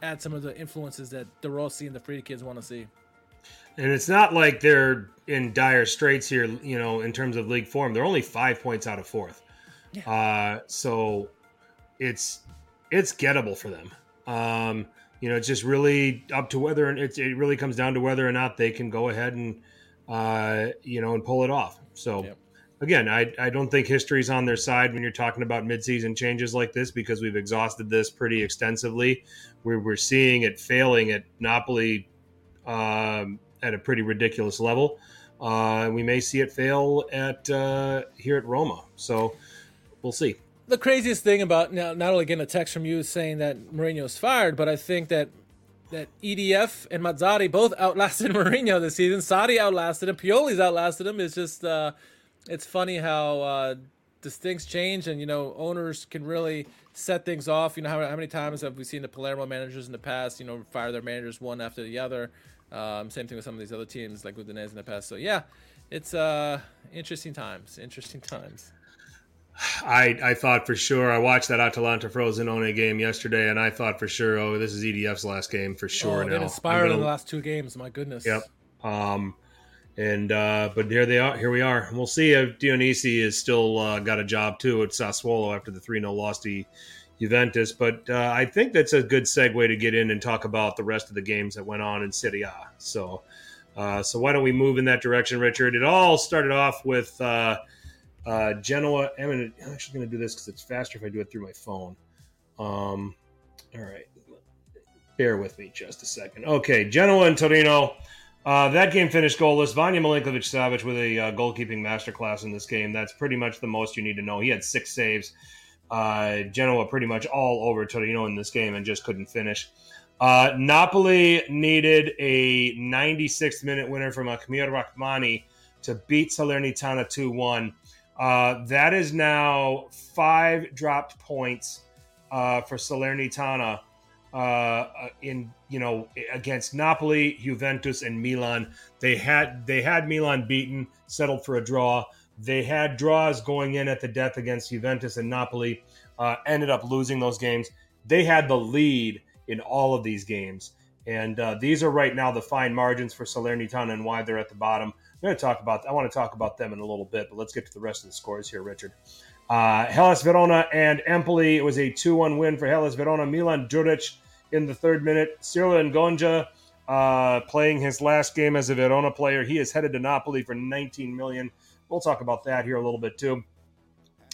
Speaker 3: add some of the influences that De Rossi and the Friedkins want to see.
Speaker 2: And it's not like they're in dire straits here, you know, in terms of league form. They're only five points out of fourth. Yeah. Uh, so it's it's gettable for them. Um, you know, it's just really up to whether it, it really comes down to whether or not they can go ahead and uh, you know and pull it off. So yep. again, I I don't think history's on their side when you're talking about midseason changes like this because we've exhausted this pretty extensively. We're we're seeing it failing at Napoli um, at a pretty ridiculous level. Uh, we may see it fail at uh, here at Roma. So we'll see.
Speaker 3: The craziest thing about now, not only getting a text from you saying that Mourinho's fired, but I think that that EDF and Mazzarri both outlasted Mourinho this season. Sarri outlasted him. Pioli's outlasted him. It's just uh, it's funny how uh, things change, and you know owners can really set things off. You know how, how many times have we seen the Palermo managers in the past? You know fire their managers one after the other. Um, same thing with some of these other teams like Udinese in the past. So yeah, it's uh, interesting times. Interesting times.
Speaker 2: I I thought for sure. I watched that Atalanta Frosinone game yesterday, and I thought for sure, oh, this is EDF's last game for sure. Oh,
Speaker 3: now. inspired in the last two games. My goodness.
Speaker 2: Yep. Um, and uh, but here they are. Here we are. We'll see if Dionisi is still uh, got a job too at Sassuolo after the three 0 loss to Juventus. But uh, I think that's a good segue to get in and talk about the rest of the games that went on in Serie A. So, uh, so why don't we move in that direction, Richard? It all started off with uh, Genoa. I'm, gonna, I'm actually going to do this because it's faster if I do it through my phone. Um, all right, bear with me just a second. Okay, Genoa and Torino. Uh, that game finished goalless. Vanja Milinkovic Savic with a uh, goalkeeping masterclass in this game. That's pretty much the most you need to know. He had six saves uh, Genoa pretty much all over Torino in this game and just couldn't finish. Uh, Napoli needed a 96th minute winner from Amir Rrahmani to beat Salernitana 2 1. Uh, that is now five dropped points uh, for Salernitana uh, in you know against Napoli, Juventus, and Milan. They had they had Milan beaten, settled for a draw. They had draws going in at the death against Juventus and Napoli, uh, ended up losing those games. They had the lead in all of these games. And uh, these are right now the fine margins for Salernitana and why they're at the bottom. I'm going to talk about. I want to talk about them in a little bit, but let's get to the rest of the scores here, Richard. Uh, Hellas Verona and Empoli. It was a 2-1 win for Hellas Verona. Milan Djuric in the third minute. Cyril Ngonge uh, playing his last game as a Verona player. He is headed to Napoli for 19 million. We'll talk about that here a little bit too.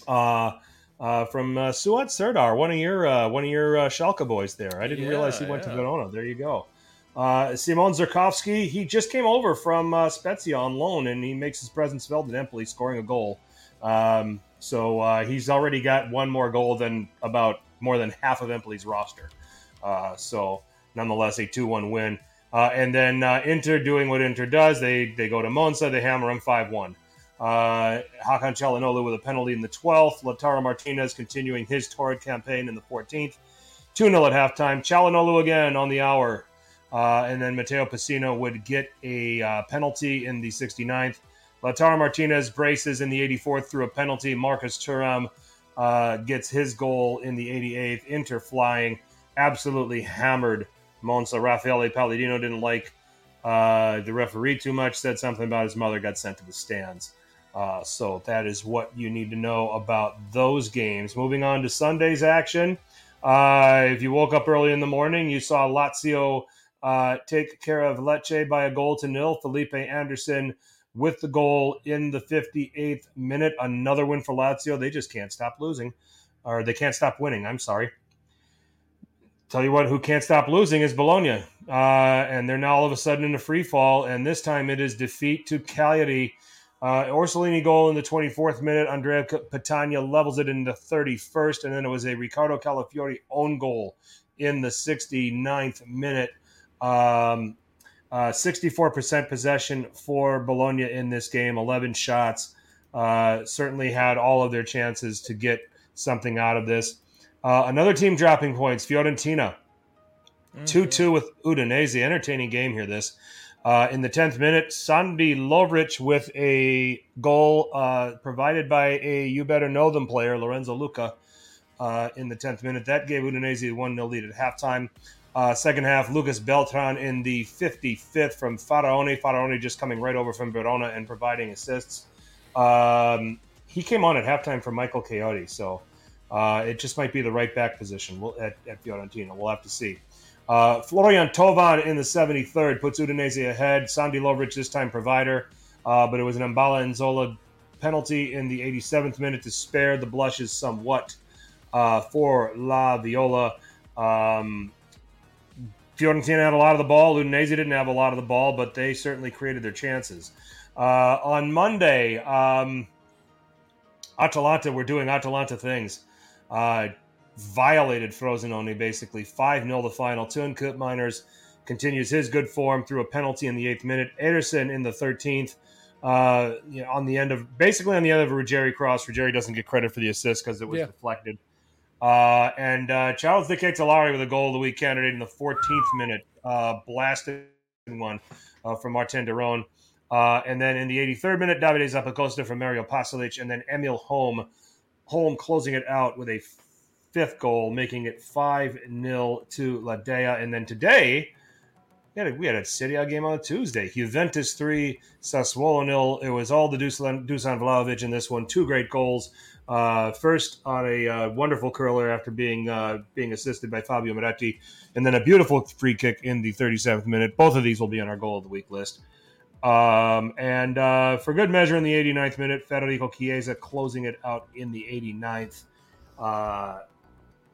Speaker 2: Uh, uh, from uh, Suat Serdar, one of your uh, one of your uh, Schalke boys there. I didn't yeah, realize he went yeah. to Verona. There you go. Uh, Szymon Zurkowski, he just came over from uh, Spezia on loan, and he makes his presence felt at Empoli, scoring a goal. Um, so uh, he's already got one more goal than about more than half of Empoli's roster. Uh, so nonetheless, a two-one win. Uh, and then uh, Inter doing what Inter does. They they go to Monza, they hammer them five-one. Uh, Hakan Calhanoglu with a penalty in the 12th. Lautaro Martinez continuing his torrid campaign in the 14th. 2 0 at halftime. Calhanoglu again on the hour. Uh, and then Matteo Pessina would get a uh, penalty in the 69th. Lautaro Martinez braces in the 84th through a penalty. Marcus Thuram uh, gets his goal in the 88th. Inter flying. Absolutely hammered Monza. Raffaele Palladino didn't like uh, the referee too much, said something about his mother, got sent to the stands. Uh, so that is what you need to know about those games. Moving on to Sunday's action. Uh, if you woke up early in the morning, you saw Lazio uh, take care of Lecce by a goal to nil. Felipe Anderson with the goal in the 58th minute. Another win for Lazio. They just can't stop losing, or they can't stop winning. I'm sorry. Tell you what, who can't stop losing is Bologna. Uh, and they're now all of a sudden in a free fall. And this time it is defeat to Cagliari. Uh, Orsolini goal in the 24th minute. Andrea Petagna levels it in the 31st. And then it was a Riccardo Calafiori own goal in the 69th minute. Um, uh, 64% possession for Bologna in this game, 11 shots. Uh, certainly had all of their chances to get something out of this. Uh, another team dropping points, Fiorentina. 2 mm-hmm. 2 with Udinese. Entertaining game here, this. Uh, in the 10th minute, Sandi Lovric with a goal uh, provided by a you better know them player, Lorenzo Lucca, uh, in the 10th minute. That gave Udinese a 1 0 lead at halftime. Uh, second half, Lucas Beltran in the 55th from Faraoni. Faraoni just coming right over from Verona and providing assists. Um, he came on at halftime for Michael Kayode, so uh, it just might be the right back position we'll, at, at Fiorentina. We'll have to see. Uh, Florian Thauvin in the 73rd puts Udinese ahead. Sandi Lovric this time provider, uh, but it was an Mbala Nzola penalty in the 87th minute to spare the blushes somewhat uh, for La Viola. Um, Fiorentina had a lot of the ball. Udinese didn't have a lot of the ball, but they certainly created their chances. Uh, on Monday, um, Atalanta were doing Atalanta things. Uh, violated Frosinone basically 5 0 the final. Teun Koopmeiners continues his good form through a penalty in the eighth minute. Ederson in the 13th. Uh, you know, on the end of basically on the end of a Ruggeri cross, Ruggeri doesn't get credit for the assist because it was yeah. deflected. Uh, and uh, Charles De Ketelaere with a goal of the week candidate in the 14th minute, uh, blasted one uh, from Marten de Roon. Uh, and then in the 83rd minute, Davide Zappacosta from Mario Pasalic, and then Emil Holm, Holm closing it out with a fifth goal, making it 5 0 to La Dea. And then today, we had, a, we had a A game on Tuesday. Juventus 3, Sassuolo nil. It was all the Dusan, Dusan Vlahovic in this one. Two great goals. Uh, first on a uh, wonderful curler after being uh, being assisted by Fabio Miretti, and then a beautiful free kick in the 37th minute. Both of these will be on our goal of the week list. Um, and uh, for good measure, in the 89th minute, Federico Chiesa closing it out in the 89th. Uh,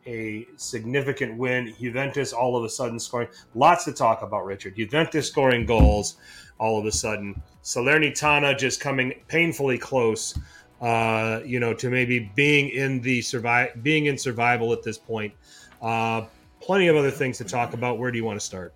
Speaker 2: a significant win. Juventus all of a sudden scoring. Lots to talk about, Richard. Juventus scoring goals all of a sudden. Salernitana just coming painfully close uh, you know, to maybe being in the survive, being in survival at this point. Uh, plenty of other things to talk about. Where do you want to start?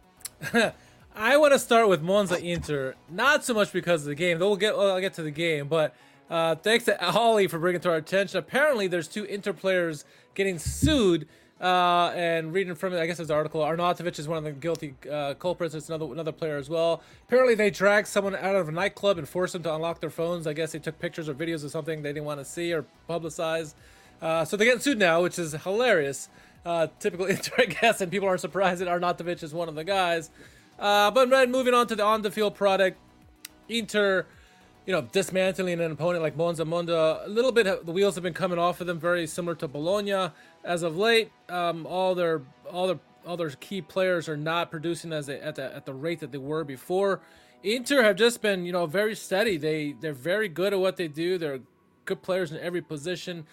Speaker 3: I want to start with Monza Inter, not so much because of the game. Though we'll get, I'll get to the game, but uh, thanks to Holly for bringing to our attention. Apparently, there's two Inter players getting sued uh, and reading from it, I guess an article. Arnautovic is one of the guilty uh, culprits. It's another another player as well. Apparently, they dragged someone out of a nightclub and forced them to unlock their phones. I guess they took pictures or videos of something they didn't want to see or publicize. Uh, so they're getting sued now, which is hilarious. Uh, typical Inter, I guess, and people are surprised that Arnautovic is one of the guys. Uh, but moving on to the on-the-field product, Inter you know, dismantling an opponent like Monza Monza. A little bit, the wheels have been coming off of them, very similar to Bologna as of late. Um, all their all their all their key players are not producing as they, at the at the rate that they were before. Inter have just been, you know, very steady. They they're very good at what they do. They're good players in every position.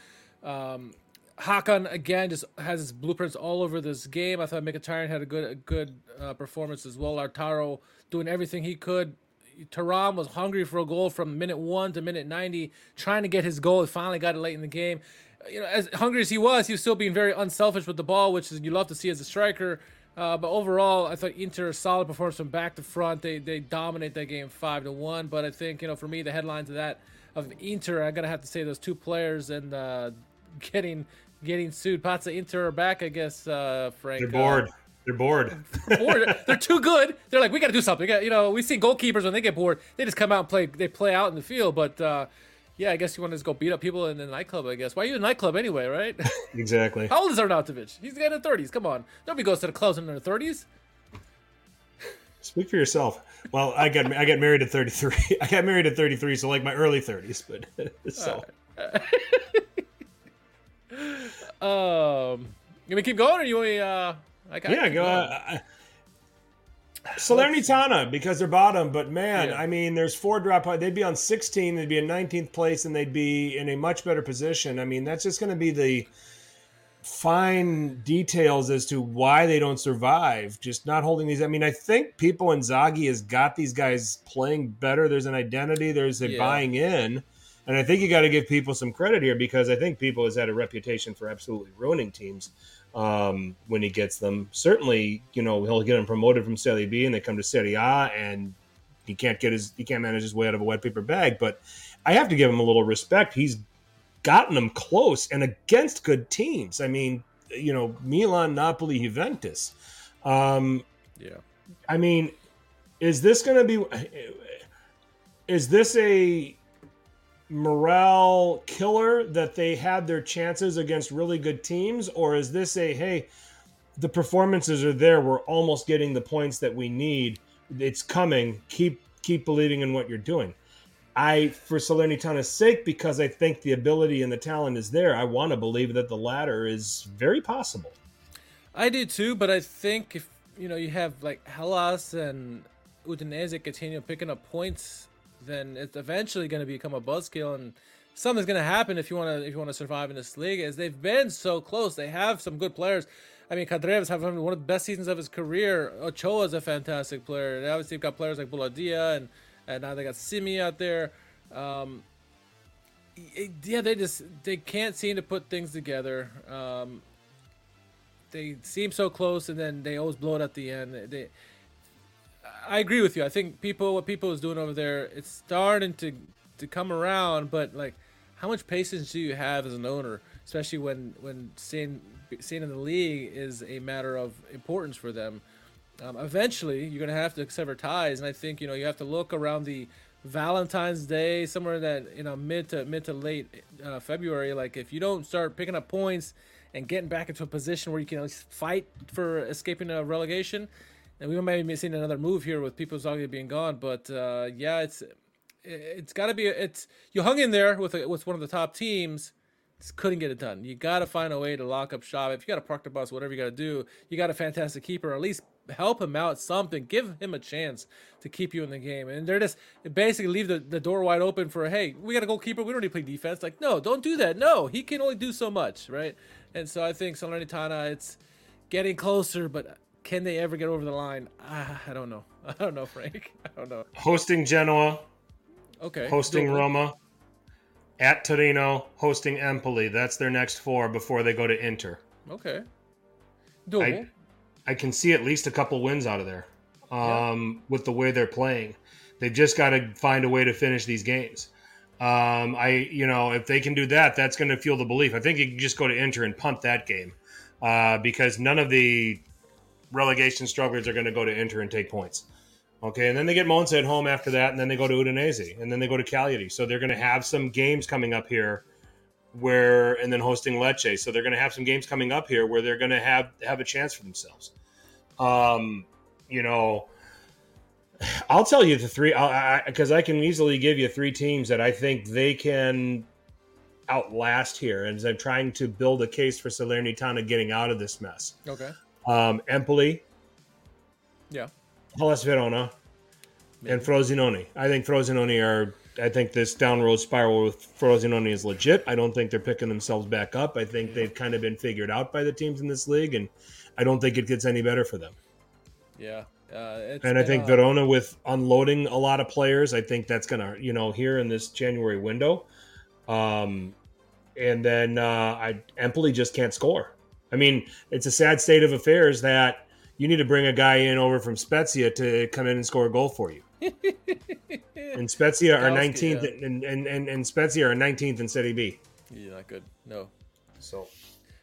Speaker 3: Um, Hakan again just has his blueprints all over this game. I thought Mkhitaryan had a good a good uh, performance as well. Lautaro doing everything he could Thuram was hungry for a goal from minute one to minute 90, trying to get his goal. He finally got it late in the game. You know, as hungry as he was, he was still being very unselfish with the ball, which is you love to see as a striker. Uh, but overall, I thought Inter solid performance from back to front. They they dominate that game five to one. But I think you know for me the headlines of that of Inter, I'm gonna have to say those two players and uh, getting getting sued. Pazza Inter are back, I guess. Uh, Frank.
Speaker 2: They're bored. They're bored.
Speaker 3: bored. They're too good. They're like, we got to do something. You know, we see goalkeepers when they get bored, they just come out and play. They play out in the field. But uh, yeah, I guess you want to just go beat up people in the nightclub. I guess. Why are you in a nightclub anyway, right?
Speaker 2: Exactly.
Speaker 3: How old is Arnautovic? He's in the thirties. Come on, nobody goes to the clubs in their thirties.
Speaker 2: Speak for yourself. Well, I got I got married at 33. I got married at 33, so like my early 30s, but so.
Speaker 3: um You to keep going, or you want me? Uh, I got
Speaker 2: yeah, go. Uh, Salernitana because they're bottom, but man, yeah. I mean, there's four drop. They'd be on 16, they'd be in 19th place, and they'd be in a much better position. I mean, that's just going to be the fine details as to why they don't survive. Just not holding these. I mean, I think Pippo Inzaghi has got these guys playing better. There's an identity. There's a yeah. buying in. And I think you got to give Pippo some credit here because I think Pippo has had a reputation for absolutely ruining teams um, when he gets them. Certainly, you know, he'll get them promoted from Serie B and they come to Serie A and he can't get his he can't manage his way out of a wet paper bag. But I have to give him a little respect. He's gotten them close and against good teams. I mean, you know, Milan, Napoli, Juventus. Um,
Speaker 3: yeah.
Speaker 2: I mean, is this going to be? Is this a morale killer that they had their chances against really good teams, or is this a hey, the performances are there, we're almost getting the points that we need, it's coming, keep keep believing in what you're doing. I, for Salernitana's sake, because I think the ability and the talent is there, I want to believe that the latter is very possible.
Speaker 3: I do too, but I think if you know you have like Hellas and Udinese continue picking up points then it's eventually going to become a buzzkill and something's going to happen if you want to if you want to survive in this league as they've been so close. They have some good players. I mean Candreva's having one of the best seasons of his career. Ochoa is a fantastic player. And obviously you've got players like Boulaye Dia and and now they got simi out there. Um, yeah they just they can't seem to put things together. Um, they seem so close and then they always blow it at the end. They I agree with you. I think Pippo, what Pippo is doing over there, it's starting to to come around. But like, how much patience do you have as an owner, especially when when staying staying in the league is a matter of importance for them? Um, eventually, you're gonna have to sever ties, and I think you know you have to look around the Valentine's Day, somewhere that you know mid to mid to late uh, February. Like if you don't start picking up points and getting back into a position where you can at least fight for escaping a relegation, and we might be seeing another move here with Pippo Inzaghi being gone. But uh, yeah, it's it's got to be it's you hung in there with a, with one of the top teams. Just couldn't get it done. You got to find a way to lock up shop. If you got to park the bus, whatever you got to do, you got a fantastic keeper. At least help him out something. Give him a chance to keep you in the game. And they're just basically leave the, the door wide open for, hey, we got a goalkeeper. We don't need to play defense. Like, no, don't do that. No, he can only do so much, right? And so I think Salernitana, it's getting closer, but can they ever get over the line? Ah, I don't know. I don't know, Frank. I don't know.
Speaker 2: Hosting Genoa.
Speaker 3: Okay.
Speaker 2: Hosting Roma. At Torino, hosting Empoli. That's their next four before they go to Inter.
Speaker 3: Okay.
Speaker 2: Doable. I, I can see at least a couple wins out of there um, yeah. with the way they're playing. They've just got to find a way to finish these games. Um, I, you know, if they can do that, that's going to fuel the belief. I think you can just go to Inter and punt that game uh, because none of the relegation strugglers are going to go to Inter and take points. Okay, and then they get Monza at home after that, and then they go to Udinese, and then they go to Cagliari. So they're going to have some games coming up here where, and then hosting Lecce. So they're going to have some games coming up here where they're going to have have a chance for themselves. Um, you know, I'll tell you the three because I, I, I, can easily give you three teams that I think they can outlast here, and I'm trying to build a case for Salernitana getting out of this mess.
Speaker 3: Okay
Speaker 2: um, Empoli,
Speaker 3: yeah,
Speaker 2: Hellas Verona, Maybe. and Frosinone. I think Frosinone are. I think this downward spiral with Frosinone is legit. I don't think they're picking themselves back up. I think they've kind of been figured out by the teams in this league, and I don't think it gets any better for them.
Speaker 3: Yeah. Uh,
Speaker 2: and I think uh, Verona with unloading a lot of players, I think that's gonna, you know, here in this January window. Um, and then uh, I Empoli just can't score. I mean, it's a sad state of affairs that you need to bring a guy in over from Spezia to come in and score a goal for you. and Spezia are 19th, yeah. and, and, and, and Spezia are 19th in Serie B.
Speaker 3: Yeah, not good. No.
Speaker 2: So.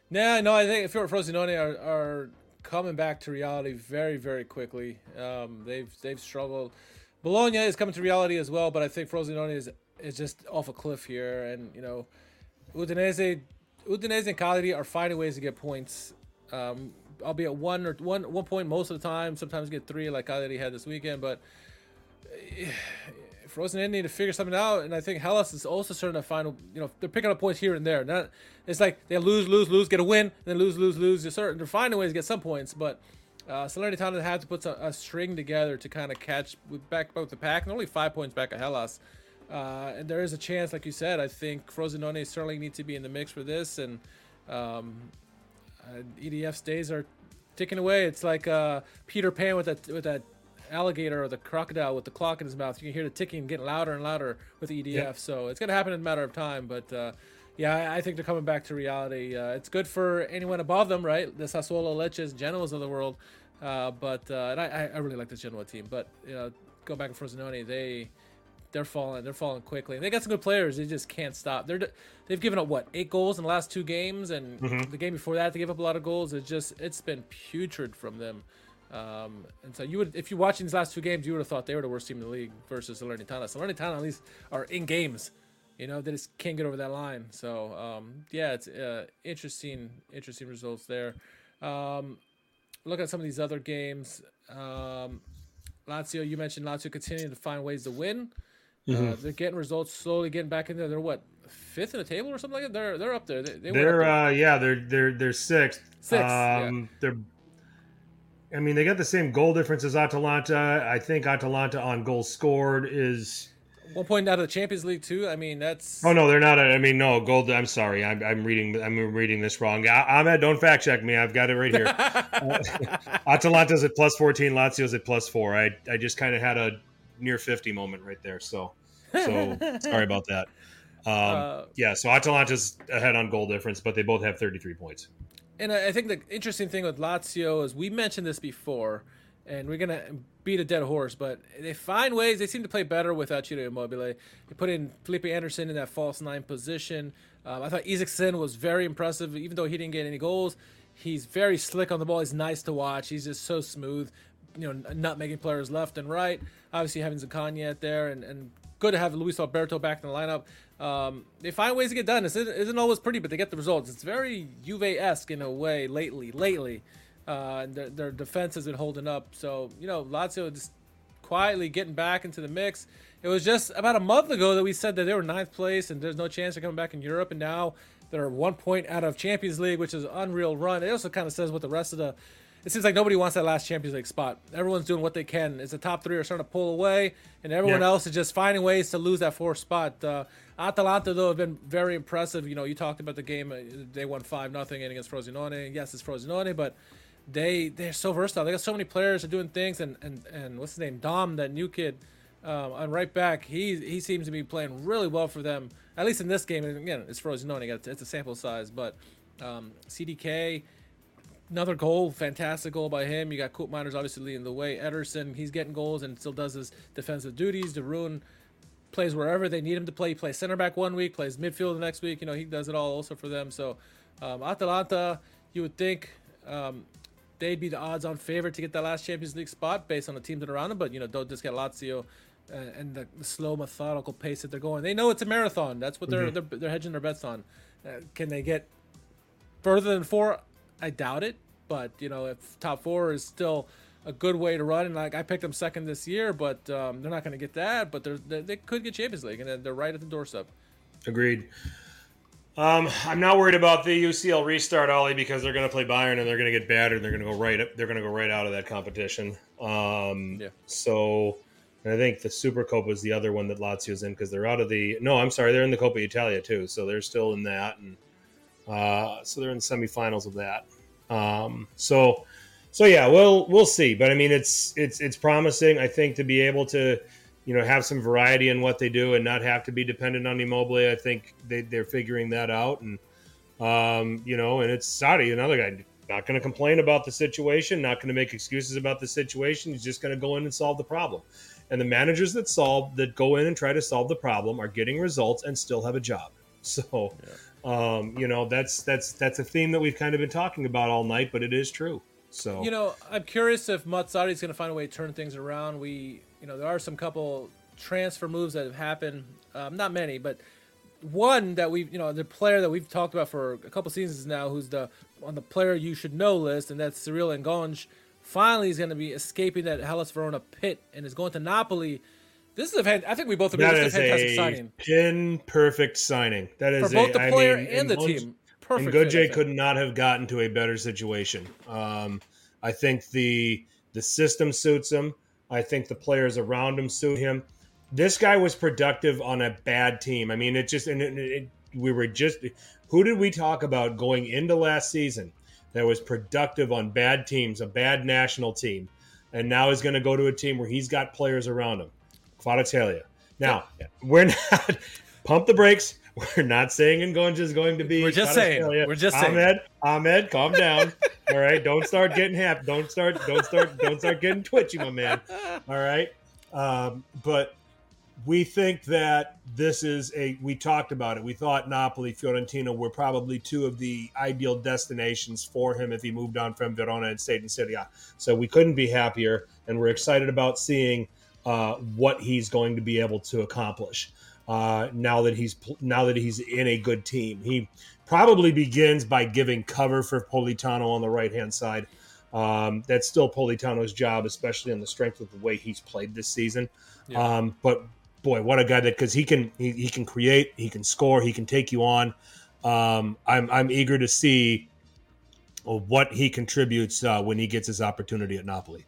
Speaker 3: Nah, no, I think Frosinone are, are coming back to reality very, very quickly. Um, they've they've struggled. Bologna is coming to reality as well, but I think Frosinone is is just off a cliff here, and you know, Udinese Udinese and Cagliari are finding ways to get points. Um, albeit one or one one point most of the time. Sometimes get three, like Cagliari had this weekend. But Frosinone need to figure something out, and I think Hellas is also starting to find, you know, they're picking up points here and there. Not, it's like they lose, lose, lose, get a win, then lose, lose, lose. They're, certain, they're finding ways to get some points, but uh, Salernitana have to put a, string together to kind of catch back both the pack, and only five points back at Hellas. Uh, and there is a chance, like you said, I think Frosinone certainly need to be in the mix for this, and um, uh, EDF's days are ticking away. It's like uh, Peter Pan with that with that alligator or the crocodile with the clock in his mouth. You can hear the ticking getting louder and louder with EDF. Yep. So it's gonna happen in a matter of time. But uh, yeah, I, think they're coming back to reality. Uh, it's good for anyone above them, right? The Sassuolo, Lecces, Genoas of the world. Uh, but uh, and I, I really like this Genoa team. But you know, go back to Frosinone, they they're falling. They're falling quickly. And they got some good players. They just can't stop. They're they've given up what eight goals in the last two games, and mm-hmm. the game before that they gave up a lot of goals. It's just it's been putrid from them. Um, and so you would, if you're watching these last two games, you would have thought they were the worst team in the league versus Salernitana. Salernitana at least are in games. You know, they just can't get over that line. So um, yeah, it's uh, interesting, interesting results there. Um, look at some of these other games. Um, Lazio, you mentioned Lazio continuing to find ways to win. Mm-hmm. Uh, they're getting results slowly, getting back in there. They're what fifth in the table or something like that. They're they're up there. They,
Speaker 2: they are uh, yeah, they're they're they're sixth.
Speaker 3: Sixth. Um,
Speaker 2: yeah. They're. I mean, they got the same goal difference as Atalanta. I think Atalanta on goals scored is
Speaker 3: one point out of the Champions League too. I mean, that's.
Speaker 2: Oh no, they're not. I mean, no gold. I'm sorry. I'm, I'm reading. I'm reading this wrong. I, Ahmed, don't fact check me. I've got it right here. uh, Atalanta's at plus 14. Lazio's at plus four. I I just kind of had a near 50 moment right there. So, so sorry about that. Um, uh, yeah, so Atalanta's ahead on goal difference, but they both have 33 points.
Speaker 3: And I think the interesting thing with Lazio is we mentioned this before, and we're gonna beat a dead horse, but they find ways. They seem to play better without Ciro Immobile. They put in Felipe Anderson in that false nine position. Um, I thought Isaksen was very impressive, even though he didn't get any goals. He's very slick on the ball. He's nice to watch. He's just so smooth you know, not making players left and right. Obviously, having Zaccagni there, and, and good to have Luis Alberto back in the lineup. Um, they find ways to get done. Isn't, isn't, always pretty, but they get the results. It's very Juve esque in a way lately. Lately, uh, and their, their, defense has been holding up. So you know, Lazio just quietly getting back into the mix. It was just about a month ago that we said that they were ninth place and there's no chance of coming back in Europe, and now they're one point out of Champions League, which is an unreal run. It also kind of says what the rest of the it seems like nobody wants that last Champions League spot. Everyone's doing what they can. It's the top three are starting to pull away, and everyone yeah. else is just finding ways to lose that fourth spot. Uh, Atalanta though have been very impressive. You know, you talked about the game; uh, they won five nothing against Frosinone. Yes, it's Frosinone, but they they're so versatile. They got so many players are doing things, and and and what's his name? Dom, that new kid. Um, on right back, he he seems to be playing really well for them. At least in this game, and again, it's Frosinone. It's a sample size, but um, CDK another goal, fantastic goal by him. You got Koopmeiners obviously leading the way. Ederson, he's getting goals and still does his defensive duties. De Roon plays wherever they need him to play. He plays center back one week, plays midfield the next week. You know, he does it all also for them. So, um, Atalanta, you would think um, they'd be the odds-on favorite to get that last Champions League spot based on the teams that are around them. But you know, don't just get Lazio. Uh, and the, the, slow, methodical pace that they're going, they know it's a marathon. That's what they're mm-hmm. they're, they're hedging their bets on. Uh, can they get further than four? I doubt it, but you know, if top four is still a good way to run, and like I picked them second this year, but um, they're not going to get that. But they're, they could get Champions League, and they're right at the doorstep.
Speaker 2: Agreed. Um, I'm not worried about the UCL restart, Ollie, because they're going to play Bayern and they're going to get battered. They're going to go right. Up, they're going to go right out of that competition. Um, yeah. So, and I think the Supercoppa is the other one that Lazio's in because they're out of the. No, I'm sorry, they're in the Coppa Italia too. So they're still in that, and uh, so they're in the semifinals of that. Um, so, so yeah, we'll we'll see. But I mean, it's it's it's promising. I think to be able to, you know, have some variety in what they do and not have to be dependent on Immobile. I think they they're figuring that out, and um, you know, and it's Sarri, another guy. Not going to complain about the situation. Not going to make excuses about the situation. He's just going to go in and solve the problem. And the managers that solve that go in and try to solve the problem are getting results and still have a job. So. Yeah um, you know, that's that's that's a theme that we've kind of been talking about all night, but it is true. So
Speaker 3: you know, I'm curious if Mazzarri is going to find a way to turn things around. We, you know, there are some couple transfer moves that have happened. Um, not many, but one that we've, you know, the player that we've talked about for a couple seasons now, who's the on the player you should know list, and that's Cyril Ngonge. Finally, is going to be escaping that Hellas Verona pit and is going to Napoli This is a fan- I think we both agree
Speaker 2: That
Speaker 3: this is a fantastic
Speaker 2: a
Speaker 3: signing
Speaker 2: pin perfect signing. That is
Speaker 3: for both
Speaker 2: a,
Speaker 3: the
Speaker 2: I
Speaker 3: player
Speaker 2: mean,
Speaker 3: and the team. Perfect.
Speaker 2: and
Speaker 3: I think.
Speaker 2: could not have gotten to a better situation. Um, I think the the system suits him. I think the players around him suit him. This guy was productive on a bad team. I mean, it just and it, it, we were just who did we talk about going into last season that was productive on bad teams, a bad national team, and now he's going to go to a team where he's got players around him. Kvaratskhelia. Now we're not pump the brakes. We're not saying Ngonge is going to be.
Speaker 3: We're just saying. We're just saying.
Speaker 2: Ahmed, Ahmed, calm down. All right, don't start getting happy. Don't start. Don't start. Don't start getting twitchy, my man. All right, um, but we think that this is a. We talked about it. We thought Napoli, Fiorentina were probably two of the ideal destinations for him if he moved on from Verona and stayed in Serie A. So we couldn't be happier, and we're excited about seeing uh, what he's going to be able to accomplish uh, now that he's now that he's in a good team. He probably begins by giving cover for Politano on the right hand side. Um, that's still Politano's job, especially on the strength of the way he's played this season.
Speaker 3: Yeah.
Speaker 2: Um, but boy, what a guy that because he can he, he can create, he can score, he can take you on. Um, I'm I'm eager to see what he contributes uh, when he gets his opportunity at Napoli.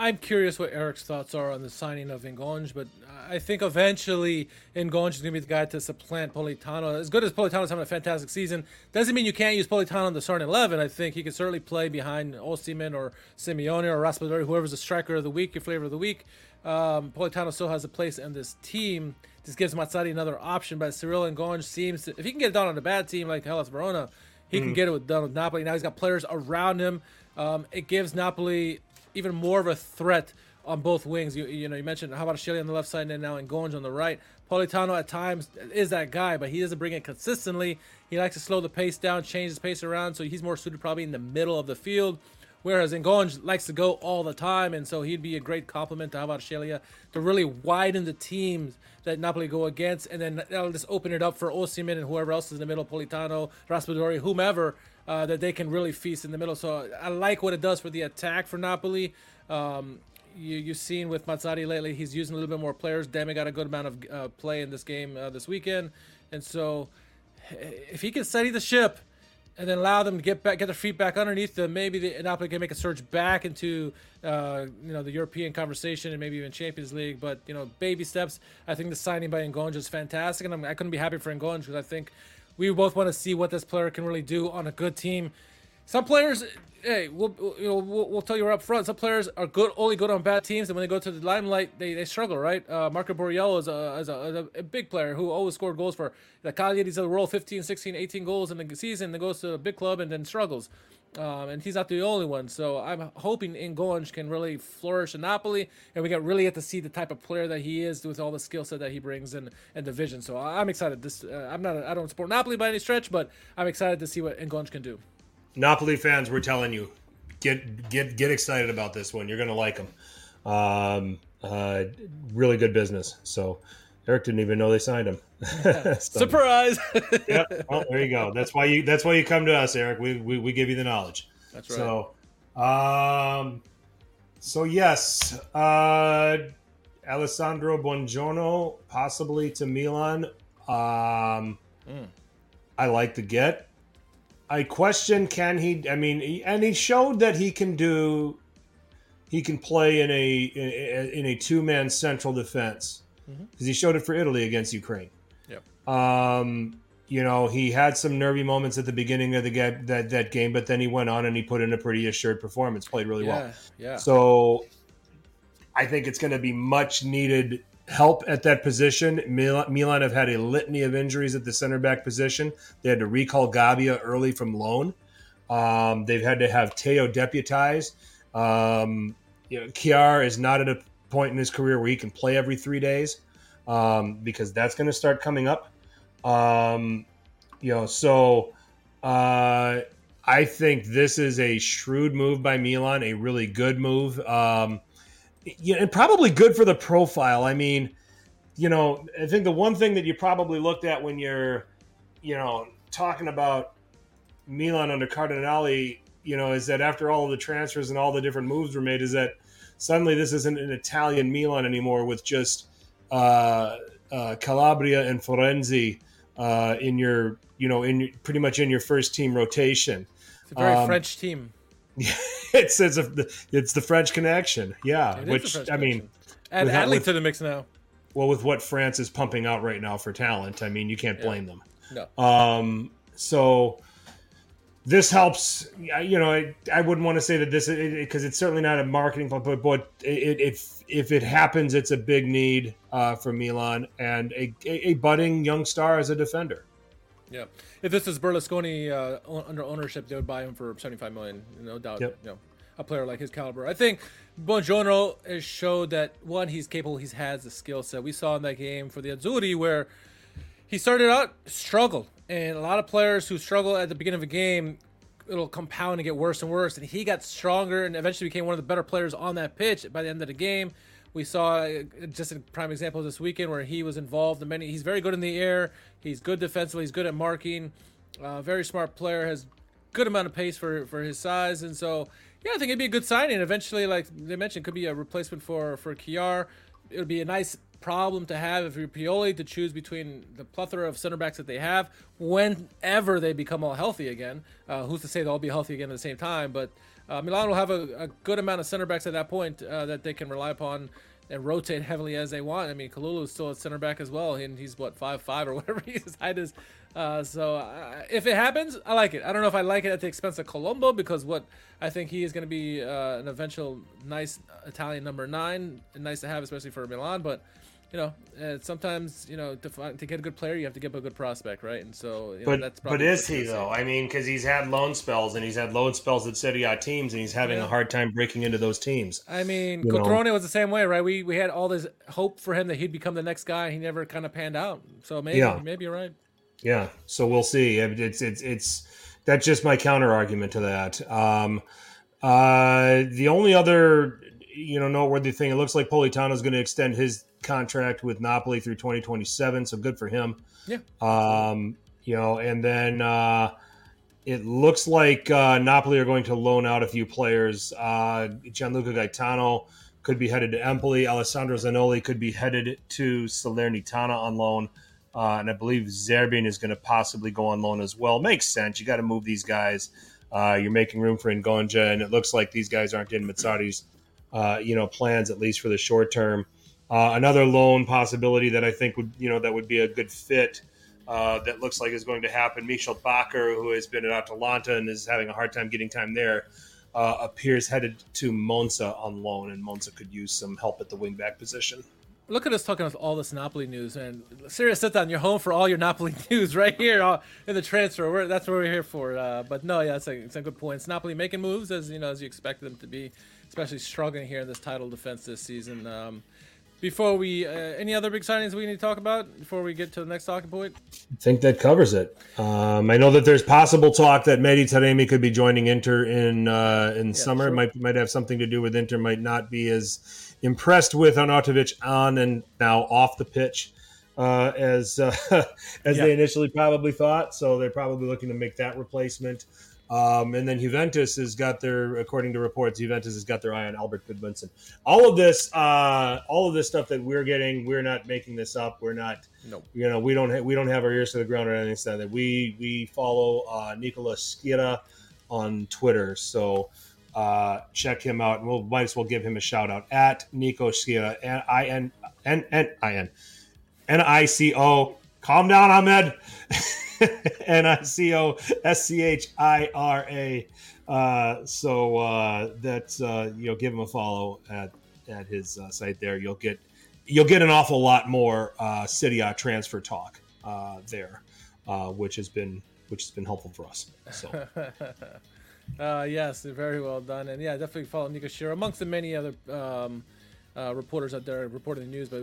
Speaker 3: I'm curious what Eric's thoughts are on the signing of Ngonge, but I think eventually Ngonge is going to be the guy to supplant Politano. As good as Politano's having a fantastic season, doesn't mean you can't use Politano in the starting 11. I think he can certainly play behind Osimhen or Simeone or Raspadori, whoever's the striker of the week, your flavor of the week. Um, Politano still has a place in this team. This gives Mazzarri another option, but Cyril Ngonge seems to, if he can get it done on a bad team like Hellas Verona, he can get it with, done with Napoli. Now he's got players around him. Um, it gives Napoli even more of a threat on both wings. You, you know, you mentioned how about Shelley on the left side and now Ngonge on the right. Politano at times is that guy, but he doesn't bring it consistently. He likes to slow the pace down, change his pace around, so he's more suited probably in the middle of the field. Whereas Ngonge likes to go all the time, and so he'd be a great complement to Kvaratskhelia uh, to really widen the teams that Napoli go against, and then that'll just open it up for Osimhen and whoever else is in the middle, Politano, Raspadori, whomever, uh, that they can really feast in the middle. So I like what it does for the attack for Napoli. Um, you, you've seen with Mazzarri lately, he's using a little bit more players. Demi got a good amount of uh, play in this game uh, this weekend, and so if he can steady the ship and then allow them to get back, get their feet back underneath them, maybe the Napoli can make a surge back into uh, you know the European conversation and maybe even Champions League. But you know, baby steps. I think the signing by Ngonge is fantastic, and I'm, I couldn't be happy for Ngonge because I think we both want to see what this player can really do on a good team. Some players, hey, we'll you know we'll, we'll tell you right up front. Some players are good, only good on bad teams, and when they go to the limelight, they, they struggle. Right? Uh, Marco Borriello is, a, is, a, is a, a big player who always scored goals for the Cagliari's of the world, 15, 16, 18 goals in the season. Then goes to a big club and then struggles. Um, and he's not the only one. So I'm hoping Ngonge can really flourish in Napoli, and we get really get to see the type of player that he is with all the skill set that he brings and and the vision. So I'm excited. This uh, I'm not I don't support Napoli by any stretch, but I'm excited to see what Ngonge can do.
Speaker 2: Napoli fans, we're telling you, get get get excited about this one. You're gonna like them. Um, uh, really good business. So Eric didn't even know they signed him. So,
Speaker 3: Surprise!
Speaker 2: yeah, well, there you go. That's why you that's why you come to us, Eric. We we, we give you the knowledge.
Speaker 3: That's right.
Speaker 2: So, um, so yes, uh, Alessandro Buongiorno possibly to Milan. Um, I like the get. I question can he? I mean, he, and he showed that he can do. He can play in a in, in a two man central defense because he showed it for Italy against Ukraine.
Speaker 3: Yep.
Speaker 2: Um, you know, he had some nervy moments at the beginning of the ga- that that game, but then he went on and he put in a pretty assured performance, played really well.
Speaker 3: Yeah, yeah.
Speaker 2: So I think it's going to be much needed help at that position. Milan, Milan have had a litany of injuries at the center back position. They had to recall Gabbia early from loan. Um, they've had to have Theo deputized. Um, you know, Kjaer is not at a point in his career where he can play every three days um, because that's going to start coming up. Um, you know, so uh, I think this is a shrewd move by Milan, a really good move. Um, and probably good for the profile. I mean, you know, I think the one thing that you probably looked at when you're, you know, talking about Milan under Cardinale, you know, is that after all the transfers and all the different moves were made, is that suddenly this isn't an Italian Milan anymore with just uh, uh, Calabria and Florenzi uh, in your, you know, in pretty much in your first team rotation.
Speaker 3: It's a very um, French team.
Speaker 2: it's it's, a, it's the French connection, yeah. which I mean,
Speaker 3: add Adli to the mix now.
Speaker 2: Well, with what France is pumping out right now for talent, I mean, you can't blame yeah.
Speaker 3: them.
Speaker 2: No. Um. So this helps. You know, I, I wouldn't want to say that this because it, it's certainly not a marketing but but it, if if it happens, it's a big need uh, for Milan and a, a, a budding young star as a defender.
Speaker 3: Yeah, if this is Berlusconi uh, under ownership, they would buy him for seventy-five million, no doubt. Yep. You know, a player like his caliber. I think Buongiorno has showed that one, he's capable. He has the skill set. We saw in that game for the Azzurri where he started out struggled, and a lot of players who struggle at the beginning of a game, it'll compound and get worse and worse. And he got stronger and eventually became one of the better players on that pitch by the end of the game. We saw uh, just a prime example this weekend where he was involved in many. He's very good in the air. He's good defensively. He's good at marking. Uh, very smart player. Has good amount of pace for for his size, and so yeah, I think it'd be a good signing. Eventually, like they mentioned, could be a replacement for for Kjaer. It would be a nice problem to have if you're Pioli to choose between the plethora of center backs that they have whenever they become all healthy again. Uh, who's to say they'll all be healthy again at the same time? But uh, Milan will have a, a, good amount of center backs at that point uh, that they can rely upon and rotate heavily as they want. I mean, Kalulu is still at center back as well, and he's what five five or whatever his height is. Uh, so uh, if it happens, I like it. I don't know if I like it at the expense of Colombo because what I think he is going to be uh, an eventual nice Italian number nine, nice to have, especially for Milan. But you know, uh, sometimes you know to, to get a good player, you have to get a good prospect, right? And so,
Speaker 2: you know, but
Speaker 3: that's
Speaker 2: but is he though? I mean, because he's had loan spells and he's had loan spells at Serie A teams, and he's having yeah. a hard time breaking into those teams.
Speaker 3: I mean, Cutrone was the same way, right? We we had all this hope for him that he'd become the next guy, and he never kind of panned out. So maybe yeah. maybe you're right.
Speaker 2: Yeah. So we'll see. It's it's it's that's just my counter argument to that. Um, uh, the only other you know noteworthy thing, it looks like Politano is going to extend his contract with Napoli through 2027, so good for him.
Speaker 3: Yeah.
Speaker 2: Um, you know, and then uh, it looks like uh, Napoli are going to loan out a few players. Uh, Gianluca Gaetano could be headed to Empoli. Alessandro Zanoli could be headed to Salernitana on loan. Uh, and I believe Zerbin is going to possibly go on loan as well. Makes sense. You got to move these guys. Uh, you're making room for Ngonge, and it looks like these guys aren't in Mazzarri's, uh, you know, plans at least for the short term. Uh, another loan possibility that I think would, you know, that would be a good fit. Uh, that looks like is going to happen. Mitchel Bakker, who has been at Atalanta and is having a hard time getting time there, uh, appears headed to Monza on loan, and Monza could use some help at the wingback position.
Speaker 3: Look at us talking about all this Napoli news, and Serie A Sit Down. You're home for all your Napoli news right here uh, in the transfer. We're, that's what we're here for. Uh, but no, yeah, it's a, it's a good point. It's Napoli making moves as you know as you expect them to be, especially struggling here in this title defense this season. Um, before we, uh, any other big signings we need to talk about before we get to the next talking point?
Speaker 2: I think that covers it. Um, I know that there's possible talk that Mehdi Taremi could be joining Inter in uh, in yeah, summer. Sure. Might might have something to do with Inter. Might not be as impressed with Arnautovic on and now off the pitch uh, as uh, as yeah. they initially probably thought. So they're probably looking to make that replacement. Um, and then Juventus has got their, according to reports, Juventus has got their eye on Albert Gudmundsson. All of this, uh, all of this stuff that we're getting, we're not making this up. We're not,
Speaker 3: nope.
Speaker 2: you know, we don't, ha- we don't have our ears to the ground or anything like that. We we follow uh, Nicola Schira on Twitter, so uh, check him out, and we'll might as well give him a shout out at Nico Schira, I N N N I N N I C O. Calm down, Ahmed. N I C O S C H I R A. Uh, so uh, that's uh, you know, give him a follow at at his uh, site there. You'll get you'll get an awful lot more uh, City transfer talk uh, there, uh, which has been which has been helpful for us. So.
Speaker 3: uh, yes, very well done, and yeah, definitely follow Nico Schira amongst the many other um, uh, reporters out there reporting the news, but